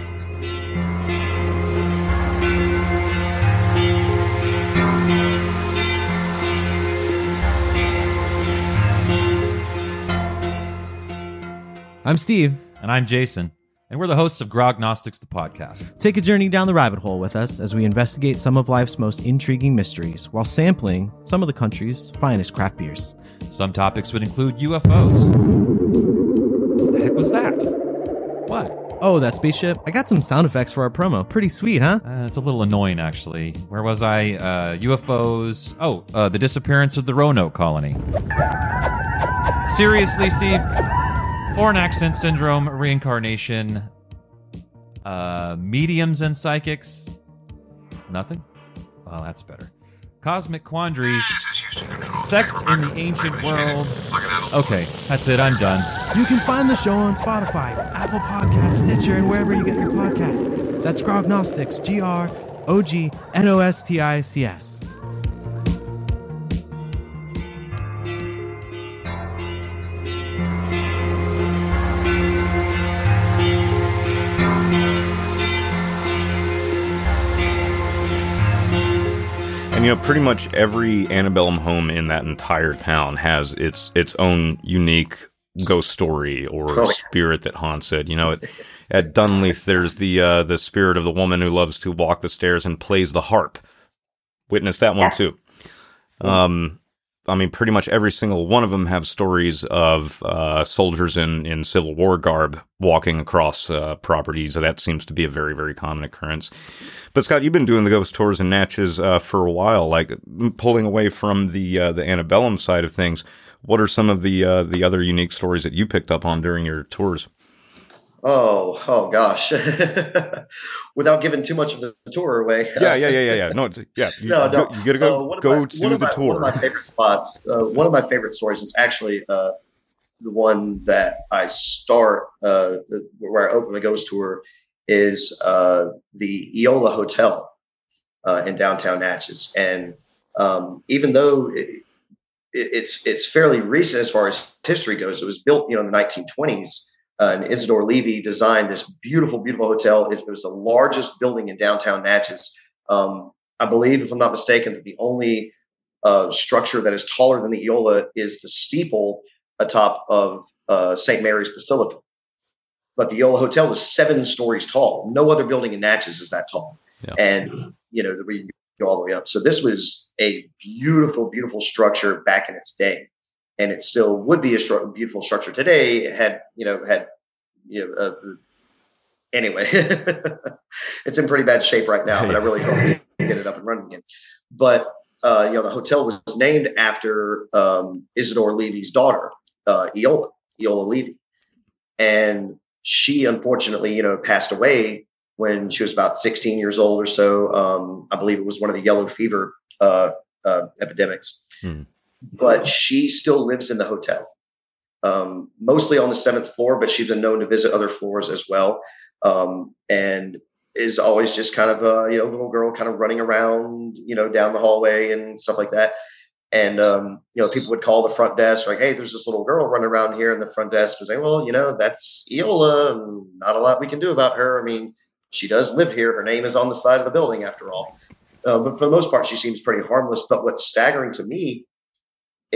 Speaker 6: I'm Steve.
Speaker 7: And I'm Jason, and we're the hosts of Grognostics, the podcast.
Speaker 6: Take a journey down the rabbit hole with us as we investigate some of life's most intriguing mysteries while sampling some of the country's finest craft beers.
Speaker 7: Some topics would include UFOs. What the heck was that?
Speaker 6: What? Oh, that spaceship? I got some sound effects for our promo. Pretty sweet, huh?
Speaker 7: Uh, it's a little annoying, actually. Where was I? Uh, UFOs. Oh, uh, the disappearance of the Roanoke colony. Seriously, Steve? Foreign accent syndrome, reincarnation, uh, mediums and psychics. Nothing? Well, that's better. Cosmic quandaries, sex in the ancient world, Okay, that's it. I'm done.
Speaker 6: You can find the show on Spotify, Apple Podcast, Stitcher, and wherever you get your podcast. That's Grognostics, G R O G N O S T I C S.
Speaker 2: And you know, pretty much every antebellum home in that entire town has its its own unique ghost story or
Speaker 4: Oh,
Speaker 2: spirit that haunts it. You know, at, at Dunleith, there's the uh, the spirit of the woman who loves to walk the stairs and plays the harp. Witness that one too. Um, I mean, pretty much every single one of them have stories of uh, soldiers in, in Civil War garb walking across uh, properties. That seems to be a very, very common occurrence. But Scott, you've been doing the ghost tours and Natchez uh, for a while. Like pulling away from the uh, the antebellum side of things, what are some of the uh, the other unique stories that you picked up on during your tours?
Speaker 4: Oh, oh gosh. (laughs) Without giving too much of the tour away.
Speaker 2: Yeah, yeah, yeah, yeah, yeah. No, it's, yeah. (laughs) You,
Speaker 4: No, no.
Speaker 2: go- you gotta go
Speaker 4: Uh,
Speaker 2: go
Speaker 4: my-
Speaker 2: to the
Speaker 4: my-
Speaker 2: tour.
Speaker 4: One of my favorite spots. Uh, one of my favorite stories is actually uh, the one that I start uh, the, where I open the ghost tour is uh, the Eola Hotel uh, in downtown Natchez, and um, even though it, it, it's it's fairly recent as far as history goes, it was built you know in the 1920s. Uh, and Isidore Levy designed this beautiful, beautiful hotel. It, was the largest building in downtown Natchez. Um, I believe, if I'm not mistaken, that the only uh, structure that is taller than the Eola is the steeple atop of uh, St. Mary's Basilica. But the Eola Hotel is seven stories tall. No other building in Natchez is that tall.
Speaker 2: Yeah.
Speaker 4: And, you know, we go all the way up. So this was a beautiful, beautiful structure back in its day. And it still would be a stru- beautiful structure today. Had, you know, had, you know, uh, anyway, (laughs) it's in pretty bad shape right now, but I really hope we can get it up and running again. But uh, you know, the hotel was named after um, Isidore Levy's daughter, uh, Eola Levy, and she unfortunately, you know, passed away when she was about 16 years old or so. Um, I believe it was one of the yellow fever uh, uh, epidemics.
Speaker 2: Hmm.
Speaker 4: But she still lives in the hotel, um, mostly on the seventh floor, but she's been known to visit other floors as well. Um, and is always just kind of a you know little girl kind of running around you know down the hallway and stuff like that. And um, you know people would call the front desk like hey there's this little girl running around here and the front desk was saying well you know that's Eola and not a lot we can do about her. I mean she does live here. Her name is on the side of the building after all. Uh, but for the most part she seems pretty harmless. But what's staggering to me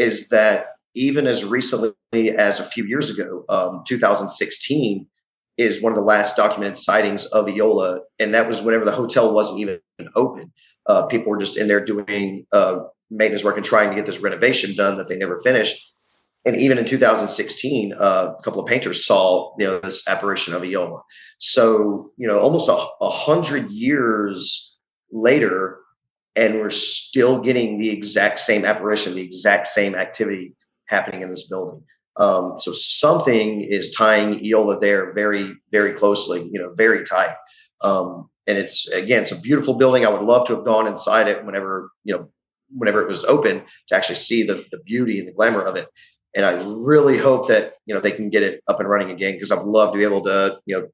Speaker 4: is that even as recently as a few years ago um, 2016 is one of the last documented sightings of Eola, and that was whenever the hotel wasn't even open. Uh, people were just in there doing uh, maintenance work and trying to get this renovation done that they never finished. And even in 2016, uh, a couple of painters saw you know this apparition of Eola. So you know, almost a, a hundred years later, and we're still getting the exact same apparition, the exact same activity happening in this building. Um, so something is tying Eola there very, very closely, you know, very tight. Um, and it's again, it's a beautiful building. I would love to have gone inside it whenever, you know, whenever it was open to actually see the the beauty and the glamour of it. And I really hope that you know they can get it up and running again because I'd love to be able to, you know,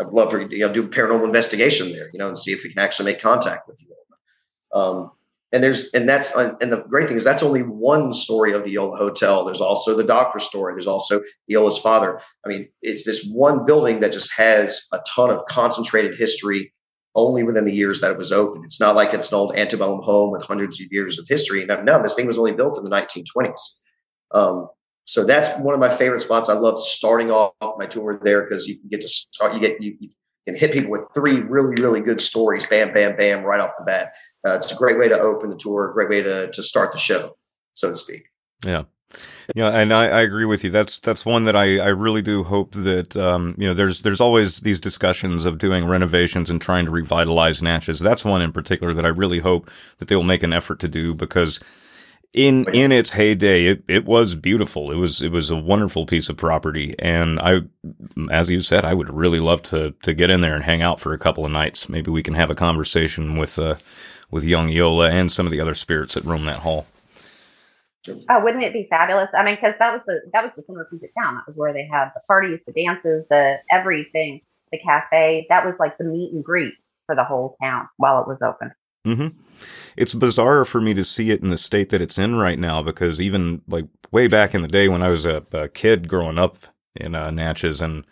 Speaker 4: I'd love to you know do paranormal investigation there, you know, and see if we can actually make contact with Eola. Um, and there's and that's and the great thing is that's only one story of the Eola Hotel. There's also the doctor story. There's also Eola's father. I mean, it's this one building that just has a ton of concentrated history only within the years that it was open. It's not like it's an old antebellum home with hundreds of years of history. Now, no, this thing was only built in the 1920s. Um, so that's one of my favorite spots. I love starting off my tour there because you can get to start. You get you, you can hit people with three really really good stories. Bam, bam, bam, right off the bat. Uh, it's a great way to open the tour, a great way to to start the show, so to speak.
Speaker 2: Yeah. Yeah, and I, I agree with you. That's that's one that I, I really do hope that um, you know there's there's always these discussions of doing renovations and trying to revitalize Natchez. That's one in particular that I really hope that they will make an effort to do because in in its heyday it, it was beautiful. It was it was a wonderful piece of property and I as you said I would really love to to get in there and hang out for a couple of nights. Maybe we can have a conversation with uh with young Eola and some of the other spirits that roam that hall.
Speaker 5: Oh, wouldn't it be fabulous? I mean, because that was the that was the centerpiece of town. That was where they had the parties, the dances, the everything, the cafe. That was like the meet and greet for the whole town while it was open.
Speaker 2: hmm It's bizarre for me to see it in the state that it's in right now because even like way back in the day when I was a, a kid growing up in uh, Natchez and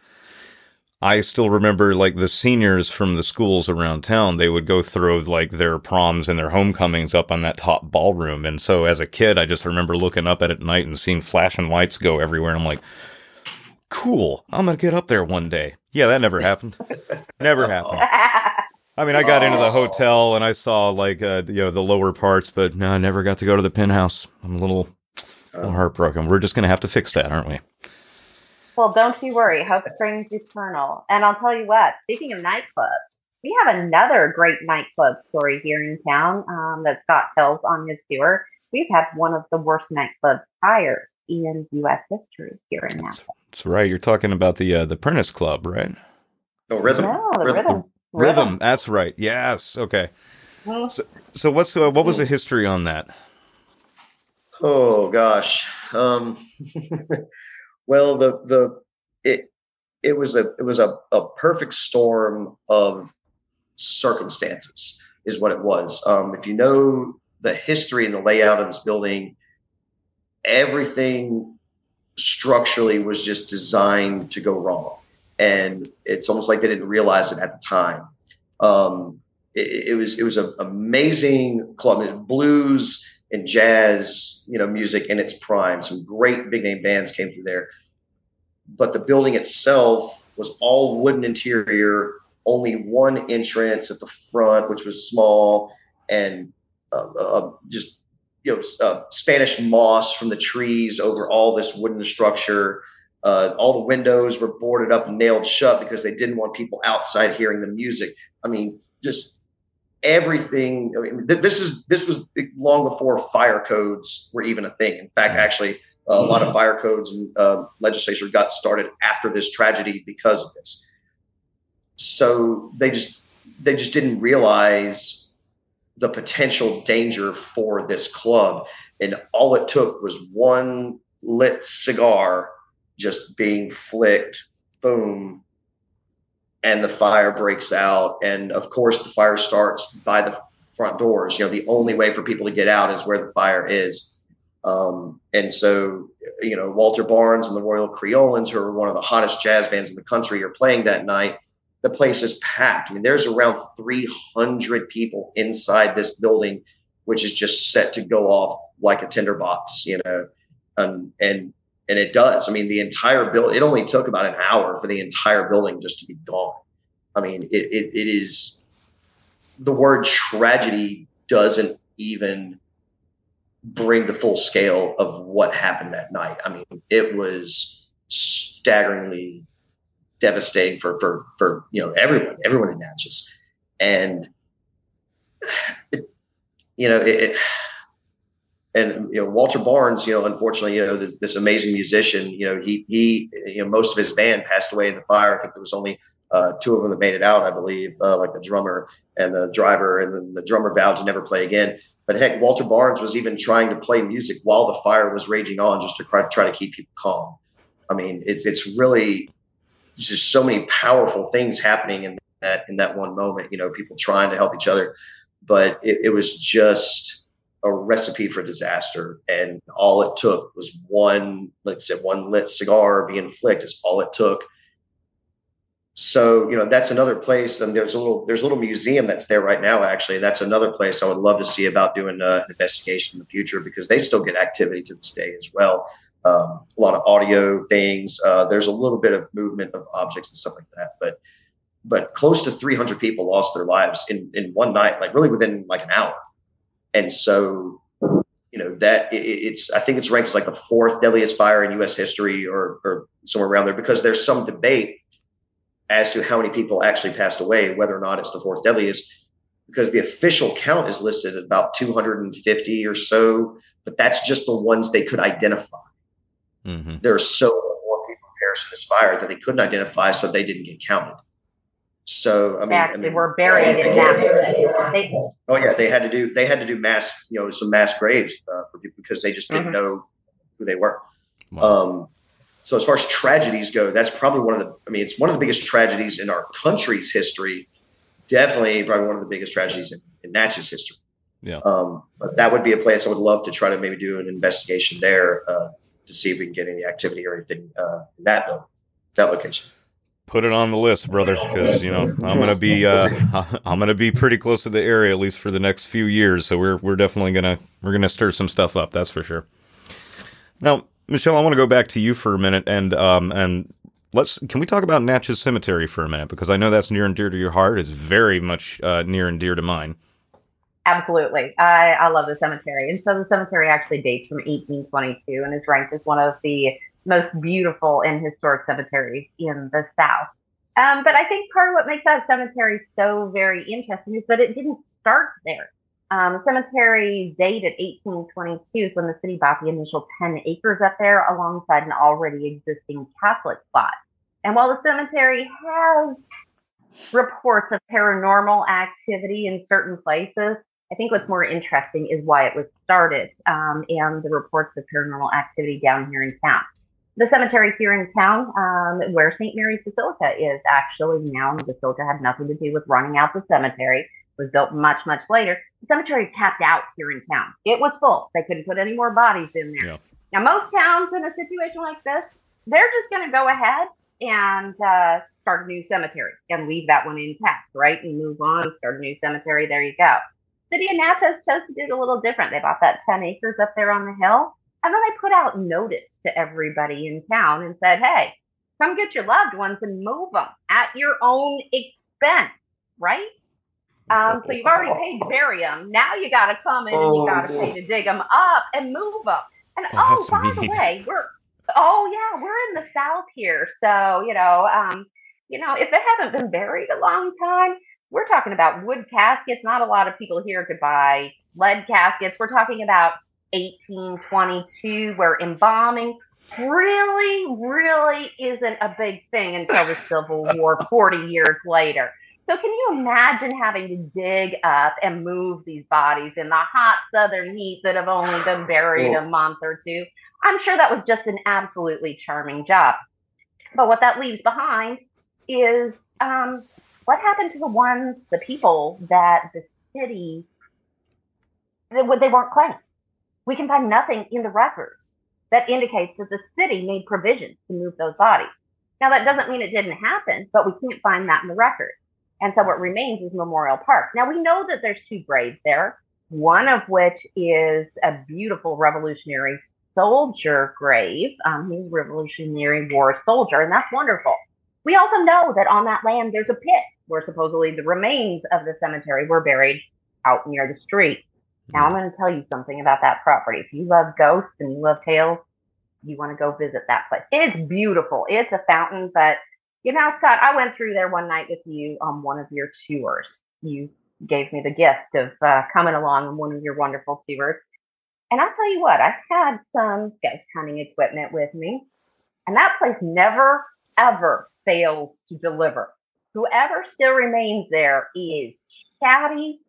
Speaker 2: I still remember like the seniors from the schools around town, they would go throw like their proms and their homecomings up on that top ballroom. And so as a kid, I just remember looking up at it at night and seeing flashing lights go everywhere. And I'm like, cool, I'm going to get up there one day. Yeah, that never happened. never happened. I mean, I got into the hotel and I saw like, uh, you know, the lower parts, but no, I never got to go to the penthouse. I'm a little, a little heartbroken. We're just going to have to fix that, aren't we?
Speaker 5: Well, don't you worry. Hope springs eternal. And I'll tell you what, speaking of nightclubs, we have another great nightclub story here in town um, that Scott tells on his tour. We've had one of the worst nightclub fires in U.S. history here in Natchez.
Speaker 2: That's right. You're talking about the uh, the Prentice Club, right?
Speaker 4: No rhythm.
Speaker 5: No, the
Speaker 4: Rhythm.
Speaker 5: rhythm.
Speaker 2: Rhythm. That's right. Yes. Okay.
Speaker 5: Mhm.
Speaker 2: So, so what's the, what was the history on that?
Speaker 4: Oh gosh. Um, (laughs) well, the the it it was a it was a, a perfect storm of circumstances is what it was. Um, if you know the history and the layout of this building, everything structurally was just designed to go wrong, and it's almost like they didn't realize it at the time. Um, it, it was it was an amazing club. It blues and jazz, you know, music in its prime. Some great big name bands came through there. But the building itself was all wooden interior, only one entrance at the front, which was small, and uh, uh, just you know uh, Spanish moss from the trees over all this wooden structure. Uh, all the windows were boarded up and nailed shut because they didn't want people outside hearing the music. I mean, just everything. I mean, th- this is this was long before fire codes were even a thing. In fact, actually, a lot of fire codes and uh, legislature got started after this tragedy because of this. So they just they just didn't realize the potential danger for this club, and all it took was one lit cigar just being flicked, boom, and the fire breaks out. And of course, the fire starts by the front doors. You know, the only way for people to get out is where the fire is. Um, and so, you know, Walter Barnes and the Royal Creolians, who are one of the hottest jazz bands in the country, are playing that night. The place is packed. I mean, there's around 300 people inside this building, which is just set to go off like a tinderbox, you know, um, and and it does. I mean, the entire building. It only took about an hour for the entire building just to be gone. I mean, it, it, it is the word tragedy doesn't even bring the full scale of what happened that night. I mean, it was staggeringly devastating for for for you know everyone, everyone in Natchez, and (sighs) it, you know it, it and you know Walter Barnes, you know, unfortunately, you know, this, this, amazing musician, you know, he he, you know, most of his band passed away in the fire. I think there was only uh, two of them that made it out, I believe, uh, like the drummer and the driver, and then the drummer vowed to never play again. But heck, Walter Barnes was even trying to play music while the fire was raging on, just to try, try to keep people calm. I mean, it's it's really just so many powerful things happening in that in that one moment. You know, people trying to help each other, but it, it was just a recipe for disaster. And all it took was one, like I said, one lit cigar being flicked is all it took. So, you know, that's another place. And there's a little, there's a little museum that's there right now. Actually, that's another place I would love to see about doing uh, an investigation in the future because they still get activity to this day as well. Um, a lot of audio things. Uh, there's a little bit of movement of objects and stuff like that, but but close to 300 people lost their lives in in one night, like really within like an hour and so you know that it, it's i think it's ranked as like the fourth deadliest fire in us history or, or somewhere around there because there's some debate as to how many people actually passed away whether or not it's the fourth deadliest because the official count is listed at about 250 or so but that's just the ones they could identify
Speaker 2: Mm-hmm.
Speaker 4: there are so many more people perished in this fire that they couldn't identify so they didn't get counted So I mean,
Speaker 5: They
Speaker 4: I
Speaker 5: actually
Speaker 4: mean,
Speaker 5: were buried in that. They,
Speaker 4: Oh yeah, they had to do they had to do mass you know some mass graves uh, for people because they just didn't
Speaker 5: Mhm.
Speaker 4: know who they were.
Speaker 2: Wow.
Speaker 4: Um, so as far as tragedies go, that's probably one of the. I mean, it's one of the biggest tragedies in our country's history. Definitely, probably one of the biggest tragedies in, in Natchez history.
Speaker 2: Yeah.
Speaker 4: Um, but that would be a place I would love to try to maybe do an investigation there uh, to see if we can get any activity or anything uh, in that building, that location.
Speaker 2: Put it on the list, brother, because you know I'm gonna be uh, (laughs) I'm gonna be pretty close to the area at least for the next few years. So we're we're definitely gonna we're gonna stir some stuff up. That's for sure. Now, Michelle, I want to go back to you for a minute and um and let's can we talk about Natchez Cemetery for a minute because I know that's near and dear to your heart. It's very much uh, near and dear to mine.
Speaker 5: Absolutely. I, I love the cemetery. And so the cemetery actually dates from 1822 and is ranked as one of the most beautiful and historic cemeteries in the South. Um, but I think part of what makes that cemetery so very interesting is that it didn't start there. Um, cemetery dated 1822 is when the city bought the initial 10 acres up there alongside an already existing Catholic plot. And while the cemetery has reports of paranormal activity in certain places, I think what's more interesting is why it was started um, and the reports of paranormal activity down here in town. The cemetery here in town, um, where St. Mary's Basilica is actually now, the basilica had nothing to do with running out the cemetery, was built much, much later. The cemetery tapped out here in town. It was full. They couldn't put any more bodies in there.
Speaker 2: Yeah.
Speaker 5: Now, most towns in a situation like this, they're just going to go ahead and uh, start a new cemetery and leave that one intact, right? And move on, start a new cemetery. There you go. City of Natchez chose to do it a little different. They bought that 10 acres up there on the hill, and then they put out notice to everybody in town and said, hey, come get your loved ones and move them at your own expense, right? Um, so you've already paid to bury them. Now you got to come in and you got to pay to dig them up and move them. And
Speaker 2: Oh,
Speaker 5: oh, by the way, we're oh yeah, we're in the South here, so you know, um, you know, if they haven't been buried a long time, we're talking about wood caskets. Not a lot of people here could buy lead caskets. We're talking about 1822, where embalming really, really isn't a big thing until the Civil War 40 years later. So can you imagine having to dig up and move these bodies in the hot southern heat that have only been buried a month or two? I'm sure that was just an absolutely charming job. But what that leaves behind is um, what happened to the ones, the people that the city, they, they weren't claimed. We can find nothing in the records that indicates that the city made provisions to move those bodies. Now, that doesn't mean it didn't happen, but we can't find that in the record. And so what remains is Memorial Park. Now, we know that there's two graves there, one of which is a beautiful Revolutionary soldier grave. Um, he's a Revolutionary War soldier, and that's wonderful. We also know that on that land there's a pit where supposedly the remains of the cemetery were buried out near the street. Now, I'm going to tell you something about that property. If you love ghosts and you love tales, you want to go visit that place. It's beautiful. It's a fountain, but you know, Scott, I went through there one night with you on one of your tours. You gave me the gift of uh, coming along on one of your wonderful tours. And I'll tell you what, I had some ghost hunting equipment with me, and that place never, ever fails to deliver. Whoever still remains there is chatty,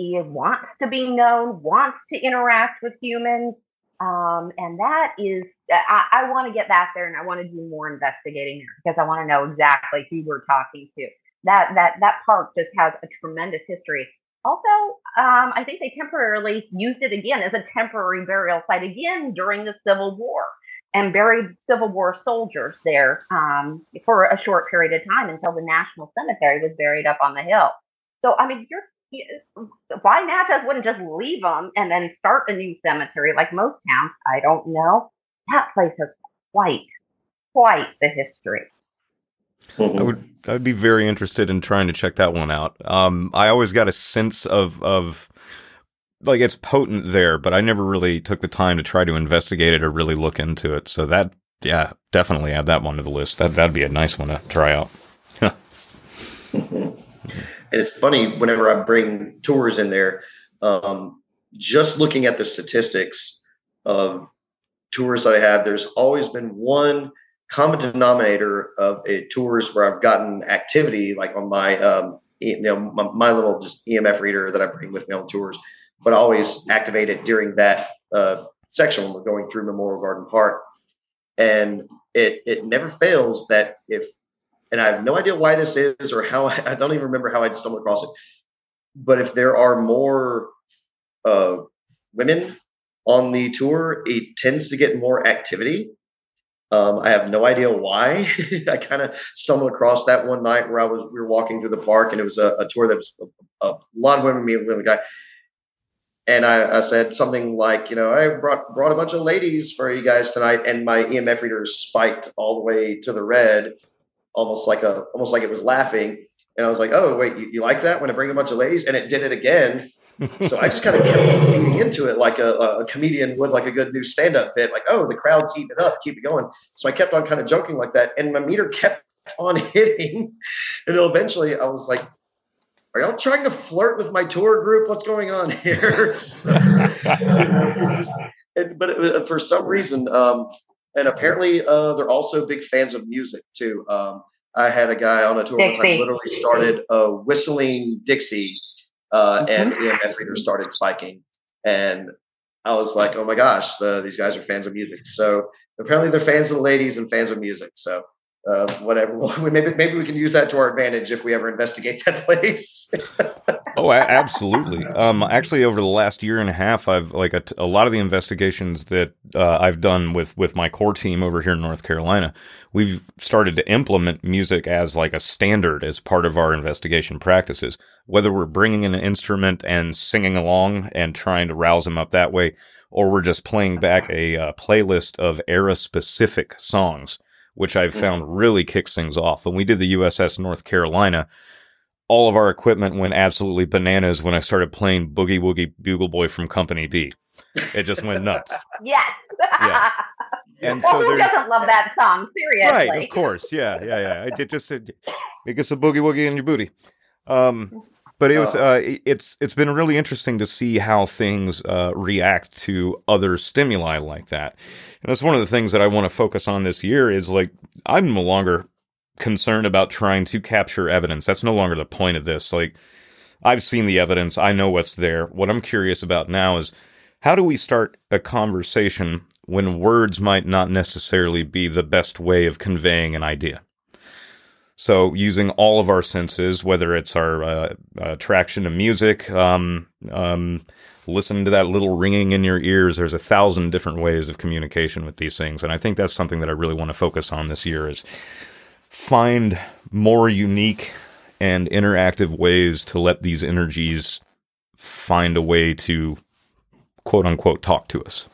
Speaker 5: he wants to be known, wants to interact with humans. Um, and that is, I, I want to get back there and I want to do more investigating because I want to know exactly who we're talking to. That that that park just has a tremendous history. Also, um, I think they temporarily used it again as a temporary burial site again during the Civil War and buried Civil War soldiers there um, for a short period of time until the National Cemetery was buried up on the hill. So, I mean, you're why Natchez wouldn't just leave them and then start a new cemetery like most towns? I don't know. That place has quite, quite the history.
Speaker 2: I would I would be very interested in trying to check that one out. Um, I always got a sense of of like it's potent there, but I never really took the time to try to investigate it or really look into it. So that yeah, definitely add that one to the list. That that'd be a nice one to try out. (laughs) (laughs)
Speaker 4: and it's funny whenever I bring tours in there, um, just looking at the statistics of tours that I have, there's always been one common denominator of a tours where I've gotten activity, like on my um, you know my, my, little just EMF reader that I bring with me on tours, but always activate it during that uh, section when we're going through Memorial Garden Park, and it it never fails that if and I have no idea why this is or how (laughs) I don't even remember how I stumbled across it, but if there are more uh, women on the tour, it tends to get more activity. Um, I have no idea why. (laughs) I kind of stumbled across that one night where I was we were walking through the park and it was a, a tour that was a, a, lot of women, me and the guy. And I, I, said something like, you know, I brought brought a bunch of ladies for you guys tonight, and my EMF reader spiked all the way to the red, almost like a almost like it was laughing. And I was like, oh wait, you, you like that when I bring a bunch of ladies? And it did it again so I just kind of (laughs) kept on feeding into it like a, a comedian would, like a good new stand up bit, like, oh, the crowd's eating it up, keep it going. So I kept on kind of joking like that. And my meter kept (laughs) on hitting. And eventually I was like, are y'all trying to flirt with my tour group? What's going on here? (laughs) and, but it, for some reason, um, and apparently uh, they're also big fans of music too. Um, I had a guy on a tour one time literally started uh, whistling Dixie uh, mm-hmm. and EMF readers started spiking. And I was like, oh my gosh, the, these guys are fans of music. So apparently they're fans of the ladies and fans of music. So uh, whatever. (laughs) maybe maybe we can use that to our advantage if we ever investigate that (laughs) place. (laughs)
Speaker 2: oh, absolutely. Um, actually, over the last year and a half, I've like a, a lot of the investigations that uh, I've done with with my core team over here in North Carolina. We've started to implement music as like a standard as part of our investigation practices. Whether we're bringing in an instrument and singing along and trying to rouse them up that way, or we're just playing back a uh, playlist of era specific songs which I've mm. found really kicks things off. When we did the USS North Carolina, all of our equipment went absolutely bananas when I started playing Boogie Woogie Bugle Boy from Company B. It just went nuts. (laughs)
Speaker 5: yes. yeah. (laughs)
Speaker 2: And
Speaker 5: well, so who doesn't love that song? Seriously.
Speaker 2: Right, of course. Yeah, yeah, yeah. It, just it, it gets a boogie woogie in your booty. Um, but it was oh. uh, it's it's been really interesting to see how things uh, react to other stimuli like that. And that's one of the things that I want to focus on this year is like I'm no longer concerned about trying to capture evidence. That's no longer the point of this. Like I've seen the evidence, I know what's there. What I'm curious about now is how do we start a conversation when words might not necessarily be the best way of conveying an idea? So, using all of our senses, whether it's our uh, attraction to music, um, um, listening to that little ringing in your ears, there's a thousand different ways of communication with these things. And I think that's something that I really want to focus on this year is find more unique and interactive ways to let these energies find a way to quote unquote talk to us.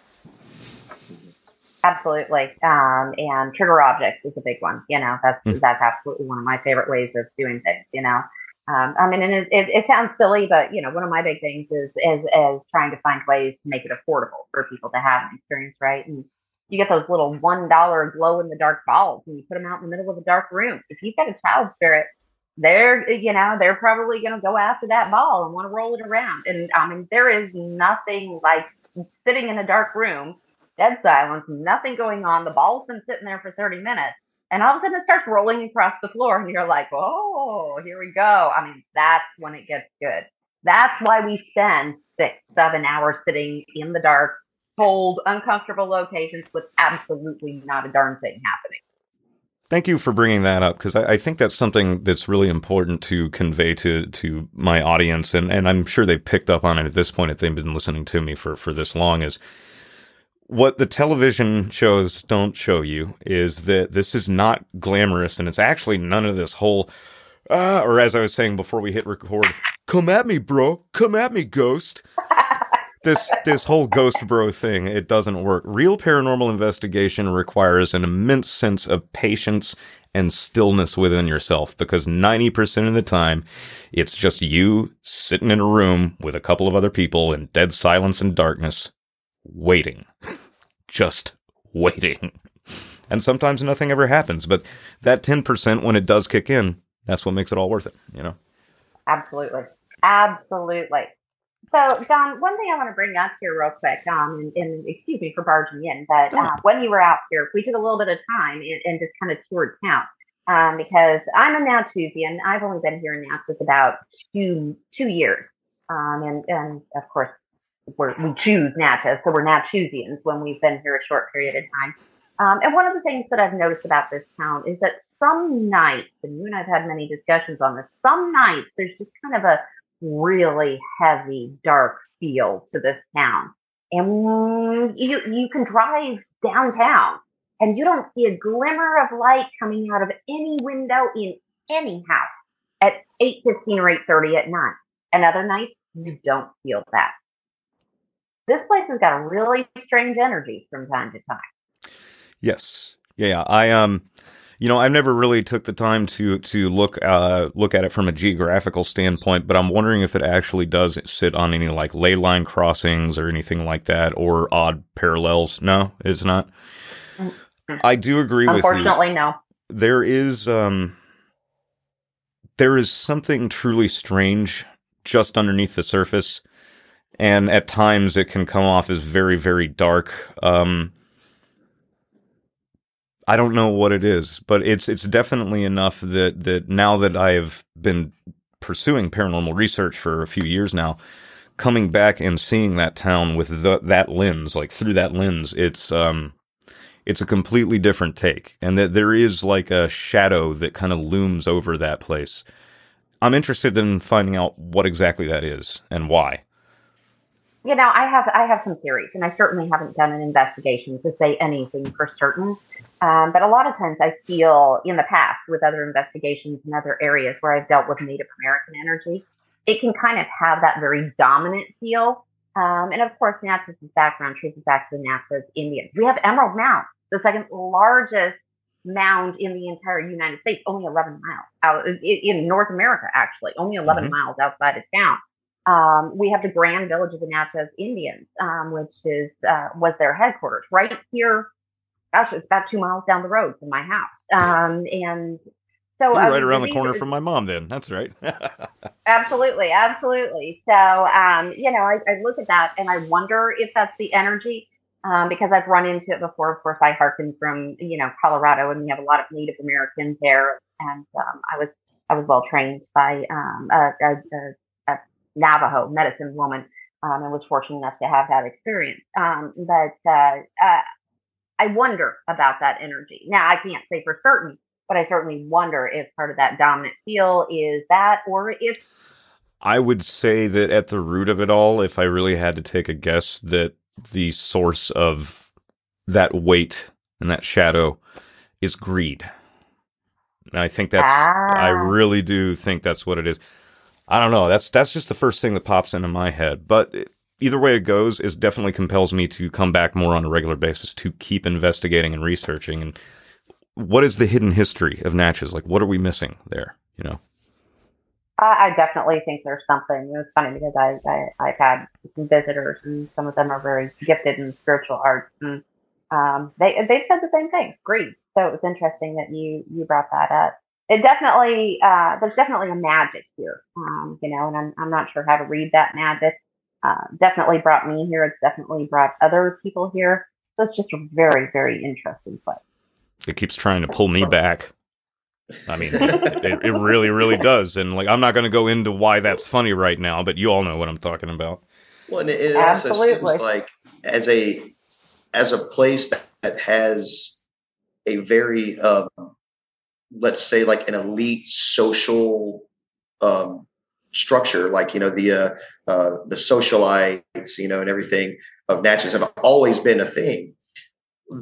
Speaker 5: Absolutely. Um, and trigger objects is a big one. You know, that's mm. that's absolutely one of my favorite ways of doing things. You know, um, I mean, and it, it, it, sounds silly, but you know, one of my big things is is is trying to find ways to make it affordable for people to have an experience, right? And you get those little one dollar glow in the dark balls, and you put them out in the middle of a dark room. If you've got a child spirit, they're you know they're probably going to go after that ball and want to roll it around. And I mean, there is nothing like sitting in a dark room dead silence, nothing going on. The ball's been sitting there for 30 minutes. And all of a sudden it starts rolling across the floor, and you're like, oh, here we go. I mean, that's when it gets good. That's why we spend six, seven hours sitting in the dark, cold, uncomfortable locations with absolutely not a darn thing happening.
Speaker 2: Thank you for bringing that up because I, I, think that's something that's really important to convey to to my audience, and, and I'm sure they picked up on it at this point if they've been listening to me for for this long. Is what the television shows don't show you is that this is not glamorous and it's actually none of this whole uh, or as I was saying before we hit record, come at me, bro. Come at me, ghost. This this whole ghost bro thing, it doesn't work. Real paranormal investigation requires an immense sense of patience and stillness within yourself because 90% of the time it's just you sitting in a room with a couple of other people in dead silence and darkness waiting. Just waiting. And sometimes nothing ever happens, but that 10% when it does kick in, that's what makes it all worth it, you know?
Speaker 5: Absolutely. Absolutely. So, John, one thing I want to bring up here real quick, um, and, and excuse me for barging in, but uh, when you were out here, we took a little bit of time and, and just kind of toured town um, because I'm a Natchezian. I've only been here in Natchez about two two years, um, and and of course we're, we choose Natchez, so we're Natchezians when we've been here a short period of time. Um, and one of the things that I've noticed about this town is that some nights, and you and I've had many discussions on this, some nights there's just kind of a really heavy, dark feel to this town. And you you can drive downtown and you don't see a glimmer of light coming out of any window in any house at 8.15 or 8.30 at night. And other nights, you don't feel that. This place has got a really strange energy from time to time.
Speaker 2: Yes. Yeah, I um you know, I've never really took the time to to look uh, look at it from a geographical standpoint, but I'm wondering if it actually does sit on any like ley line crossings or anything like that, or odd parallels. No, it's not. I do agree with you.
Speaker 5: Unfortunately, no.
Speaker 2: There is um, there is something truly strange just underneath the surface, and at times it can come off as very very dark. Um, I don't know what it is, but it's it's definitely enough that that now that I have been pursuing paranormal research for a few years now, coming back and seeing that town with the, that lens, like through that lens, it's um it's a completely different take, and that there is like a shadow that kind of looms over that place. I'm interested in finding out what exactly that is and why
Speaker 5: you know, I have I have some theories, and I certainly haven't done an investigation to say anything for certain. Um, but a lot of times, I feel in the past with other investigations in other areas where I've dealt with Native American energy, it can kind of have that very dominant feel. Um, and of course, Natchez's background traces back to the Natchez Indians. We have Emerald Mound, the second largest mound in the entire United States, only 11 miles out in North America, actually, only 11 mm-hmm. miles outside of town. Um, we have the Grand Village of the Natchez Indians, um, which is uh, was their headquarters right here. Gosh, it's about two miles down the road from my house, um, and so
Speaker 2: You're right around the corner from my mom. Then that's right. (laughs)
Speaker 5: absolutely, absolutely. So um, you know, I, I, look at that and I wonder if that's the energy. Um, because I've run into it before. Of course, I hearken from you know Colorado, and we have a lot of Native Americans there. And um, I was I was well trained by a, a, a Navajo medicine woman um, and was fortunate enough to have that experience. Um, but uh, uh, I wonder about that energy. Now, I can't say for certain, but I certainly wonder if part of that dominant feel is that or if.
Speaker 2: I would say that at the root of it all, if I really had to take a guess, that the source of that weight and that shadow is greed. And I think that's, ah. I really do think that's what it is. I don't know. That's that's just the first thing that pops into my head. But either way it goes, it definitely compels me to come back more on a regular basis to keep investigating and researching. And what is the hidden history of Natchez? Like, what are we missing there? You know.
Speaker 5: I, definitely think there's something. It was funny because I, I I've had some visitors, and some of them are very gifted in spiritual arts, and um, they they've said the same thing. Great. So it was interesting that you you brought that up it definitely uh, there's definitely a magic here, um, you know, and I'm I'm not sure how to read that magic. Uh, definitely brought me here. It's definitely brought other people here. So it's just a very very interesting place.
Speaker 2: It keeps trying to pull me back. I mean, (laughs) it, it really really does, and like I'm not going to go into why that's funny right now, but you all know what I'm talking about.
Speaker 4: Well, and it, it also seems like as a as a place that, that has a very um, let's say like an elite social um, structure, like you know the uh, uh, the socialites, you know, and everything of Natchez have always been a thing.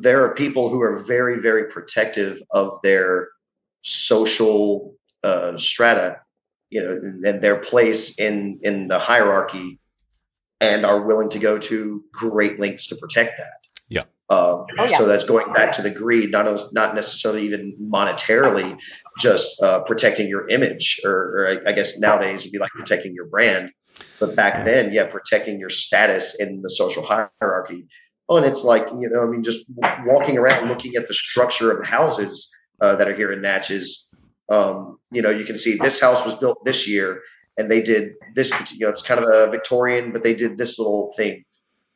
Speaker 4: There are people who are very, very protective of their social uh, strata, you know, and their place in in the hierarchy, and are willing to go to great lengths to protect that.
Speaker 2: Um,
Speaker 4: oh, yeah. So that's going back to the greed, not not necessarily even monetarily, just uh, protecting your image, or, or I, I, guess nowadays would be like protecting your brand. But back then, yeah, protecting your status in the social hierarchy. Oh, and it's like you know, I mean, just walking around looking at the structure of the houses uh, that are here in Natchez. Um, you know, you can see this house was built this year, and they did this. You know, it's kind of a Victorian, but they did this little thing.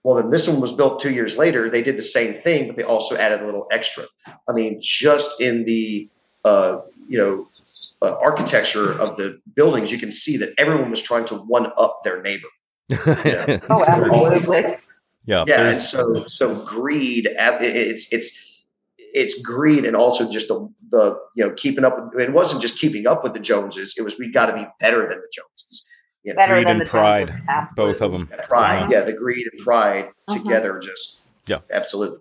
Speaker 4: Well, then this one was built two years later. They did the same thing, but they also added a little extra. I mean, just in the uh, you know uh, architecture of the buildings, you can see that everyone was trying to one up their neighbor. (laughs)
Speaker 5: Yeah. oh, absolutely.
Speaker 2: Yeah,
Speaker 4: yeah, and so so greed. It's it's it's greed, and also just the the you know keeping up. With, it wasn't just keeping up with the Joneses. It was we got to be better than the Joneses.
Speaker 5: You know,
Speaker 2: greed and pride, both of them.
Speaker 4: Pride, uh-huh. yeah, the greed and pride uh-huh. together, just
Speaker 2: yeah,
Speaker 4: absolutely.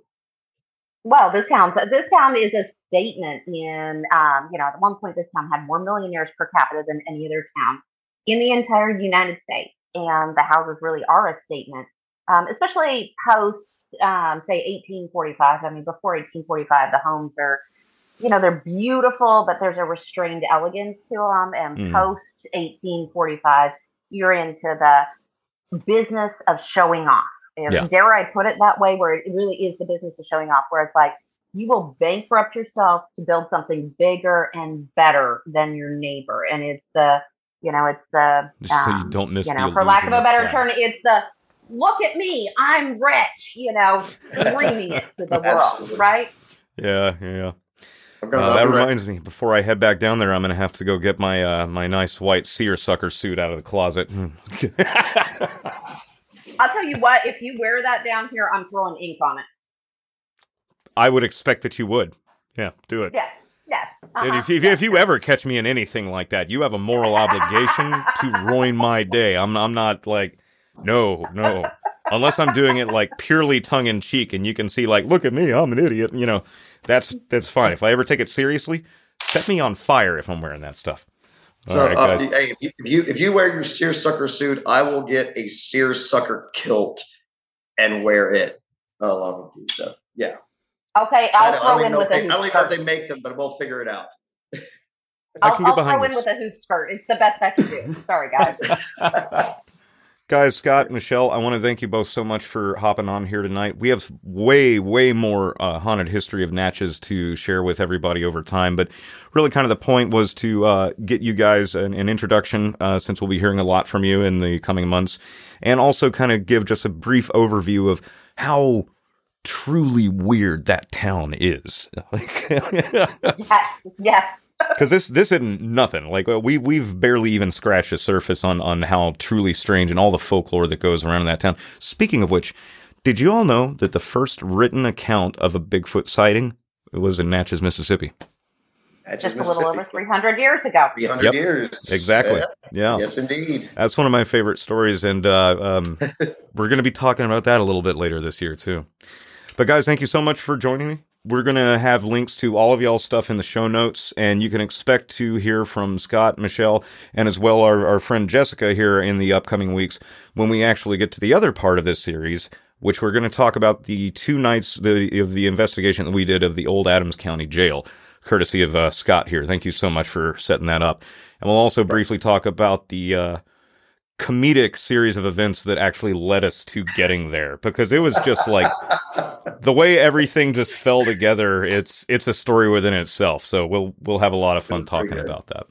Speaker 5: Well, this town, this town is a statement in, um, you know, at one point this town had more millionaires per capita than any other town in the entire United States. And the houses really are a statement, um, especially post, um, say, 1845. I mean, before 1845, the homes are, you know, they're beautiful, but there's a restrained elegance to them. And mm. post 1845, you're into the business of showing off. Yeah. Dare I put it that way, where it really is the business of showing off, where it's like, you will bankrupt yourself to build something bigger and better than your neighbor. And it's the, you know, it's the,
Speaker 2: um, so you um, don't miss,
Speaker 5: you know, for lack of a better term, it's the, look at me, I'm rich, you know, screaming it to the world, right?
Speaker 2: Yeah, yeah. Uh, that reminds me. Before I head back down there, I'm going to have to go get my uh, my nice white seersucker suit out of the closet. (laughs)
Speaker 5: I'll tell you what. If you wear that down here, I'm throwing ink on it.
Speaker 2: I would expect that you would. Yeah, do it.
Speaker 5: Yeah. Yeah.
Speaker 2: Uh-huh. If, if, if, you ever catch me in anything like that, you have a moral obligation to ruin my day. I'm I'm not like, no, no. Unless I'm doing it like purely tongue in cheek, and you can see like, look at me, I'm an idiot. You know, that's that's fine. If I ever take it seriously, set me on fire if I'm wearing that stuff.
Speaker 4: So, right, uh, hey, if you, if you if you wear your seersucker suit, I will get a seersucker kilt and wear it along with you. So, yeah.
Speaker 5: Okay, I'll throw in with
Speaker 4: they,
Speaker 5: a hoop
Speaker 4: I don't even know if they make them, but we'll figure it out.
Speaker 5: I'll, I'll throw in with a hoop skirt. It's the best I can do. (laughs) Sorry, guys. (laughs)
Speaker 2: guys, Scott, Michelle, I want to thank you both so much for hopping on here tonight. We have way, way more uh, haunted history of Natchez to share with everybody over time, but really, kind of the point was to uh, get you guys an, an introduction, uh, since we'll be hearing a lot from you in the coming months, and also kind of give just a brief overview of how truly weird that town is. (laughs)
Speaker 5: yeah, yeah. (laughs)
Speaker 2: Because this this isn't nothing. Like we we've barely even scratched the surface on on how truly strange and all the folklore that goes around in that town. Speaking of which, did you all know that the first written account of a Bigfoot sighting was in Natchez, Mississippi?
Speaker 5: Natchez, Just a little over 300 years ago.
Speaker 4: 300 yep. years.
Speaker 2: Exactly. Yeah. yeah.
Speaker 4: Yes, indeed.
Speaker 2: That's one of my favorite stories. And uh, um, (laughs) we're going to be talking about that a little bit later this year, too. But guys, thank you so much for joining me. We're going to have links to all of y'all's stuff in the show notes, and you can expect to hear from Scott, Michelle, and as well our, our friend Jessica here in the upcoming weeks when we actually get to the other part of this series, which we're going to talk about the two nights the, of the investigation that we did of the old Adams County Jail, courtesy of uh, Scott here. Thank you so much for setting that up. And we'll also briefly talk about the uh, comedic series of events that actually led us to getting there because it was just like the way everything just fell together it's it's a story within itself. So we'll we'll have a lot of fun talking about that.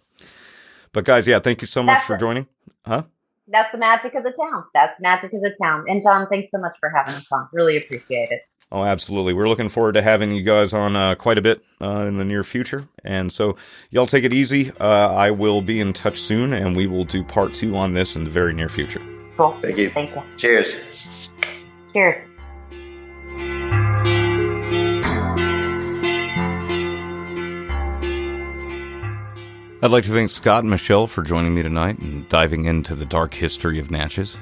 Speaker 2: But guys yeah thank you so much that's for joining. Huh?
Speaker 5: That's the magic of the town. That's magic of the town. And john thanks so much for having us on. Really appreciate it
Speaker 2: Oh, absolutely. We're looking forward to having you guys on uh, quite a bit uh, in the near future. And so, y'all take it easy. Uh, I will be in touch soon, and we will do part two on this in the very near future.
Speaker 5: Cool.
Speaker 4: Thank you.
Speaker 5: Thank you.
Speaker 4: Cheers.
Speaker 5: Cheers.
Speaker 2: I'd like to thank Scott and Michelle for joining me tonight and diving into the dark history of Natchez.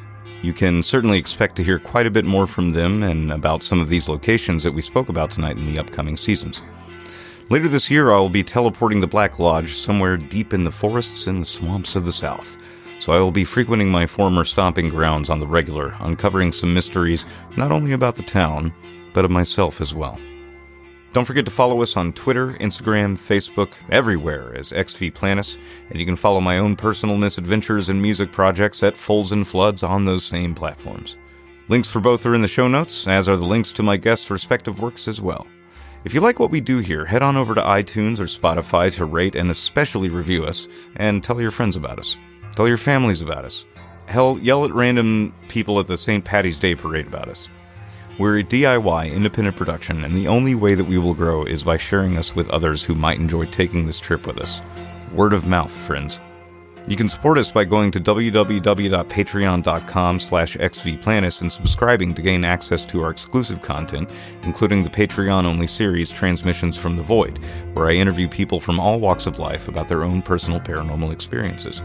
Speaker 2: You can certainly expect to hear quite a bit more from them and about some of these locations that we spoke about tonight in the upcoming seasons. Later this year, I will be teleporting the Black Lodge somewhere deep in the forests and the swamps of the South. So I will be frequenting my former stomping grounds on the regular, uncovering some mysteries not only about the town, but of myself as well. Don't forget to follow us on Twitter, Instagram, Facebook, everywhere as XV Planus, and you can follow my own personal misadventures and music projects at Folds and Floods on those same platforms. Links for both are in the show notes, as are the links to my guests' respective works as well. If you like what we do here, head on over to iTunes or Spotify to rate and especially review us, and tell your friends about us. Tell your families about us. Hell, yell at random people at the St. Patty's Day parade about us. We're a DIY independent production, and the only way that we will grow is by sharing us with others who might enjoy taking this trip with us. Word of mouth, friends. You can support us by going to www.patreon.com slash xvplanus and subscribing to gain access to our exclusive content, including the Patreon-only series Transmissions from the Void, where I interview people from all walks of life about their own personal paranormal experiences.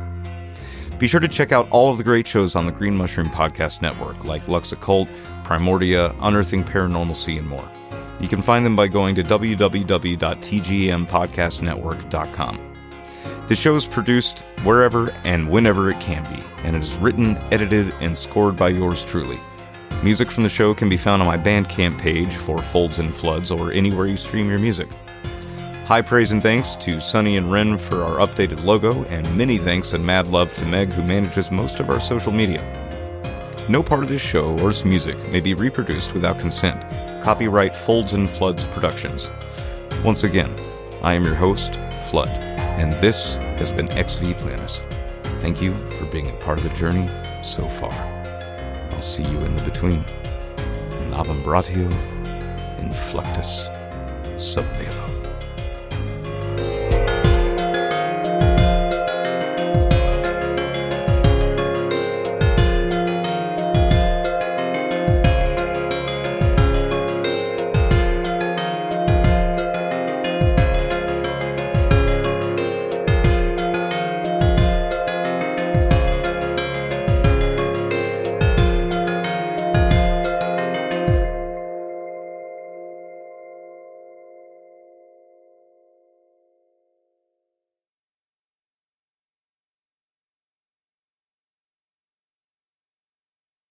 Speaker 2: Be sure to check out all of the great shows on the Green Mushroom Podcast Network, like Lux Occult, Primordia, Unearthing Paranormalcy, and more. You can find them by going to www.tgmpodcastnetwork.com. The show is produced wherever and whenever it can be, and it is written, edited, and scored by yours truly. Music from the show can be found on my Bandcamp page for Folds and Floods or anywhere you stream your music. High praise and thanks to Sunny and Ren for our updated logo, and many thanks and mad love to Meg, who manages most of our social media. No part of this show or its music may be reproduced without consent. Copyright Folds and Floods Productions. Once again, I am your host, Flood, and this has been XV Planus. Thank you for being a part of the journey so far. I'll see you in the between. Nabum bratio, inflectus, subvelo.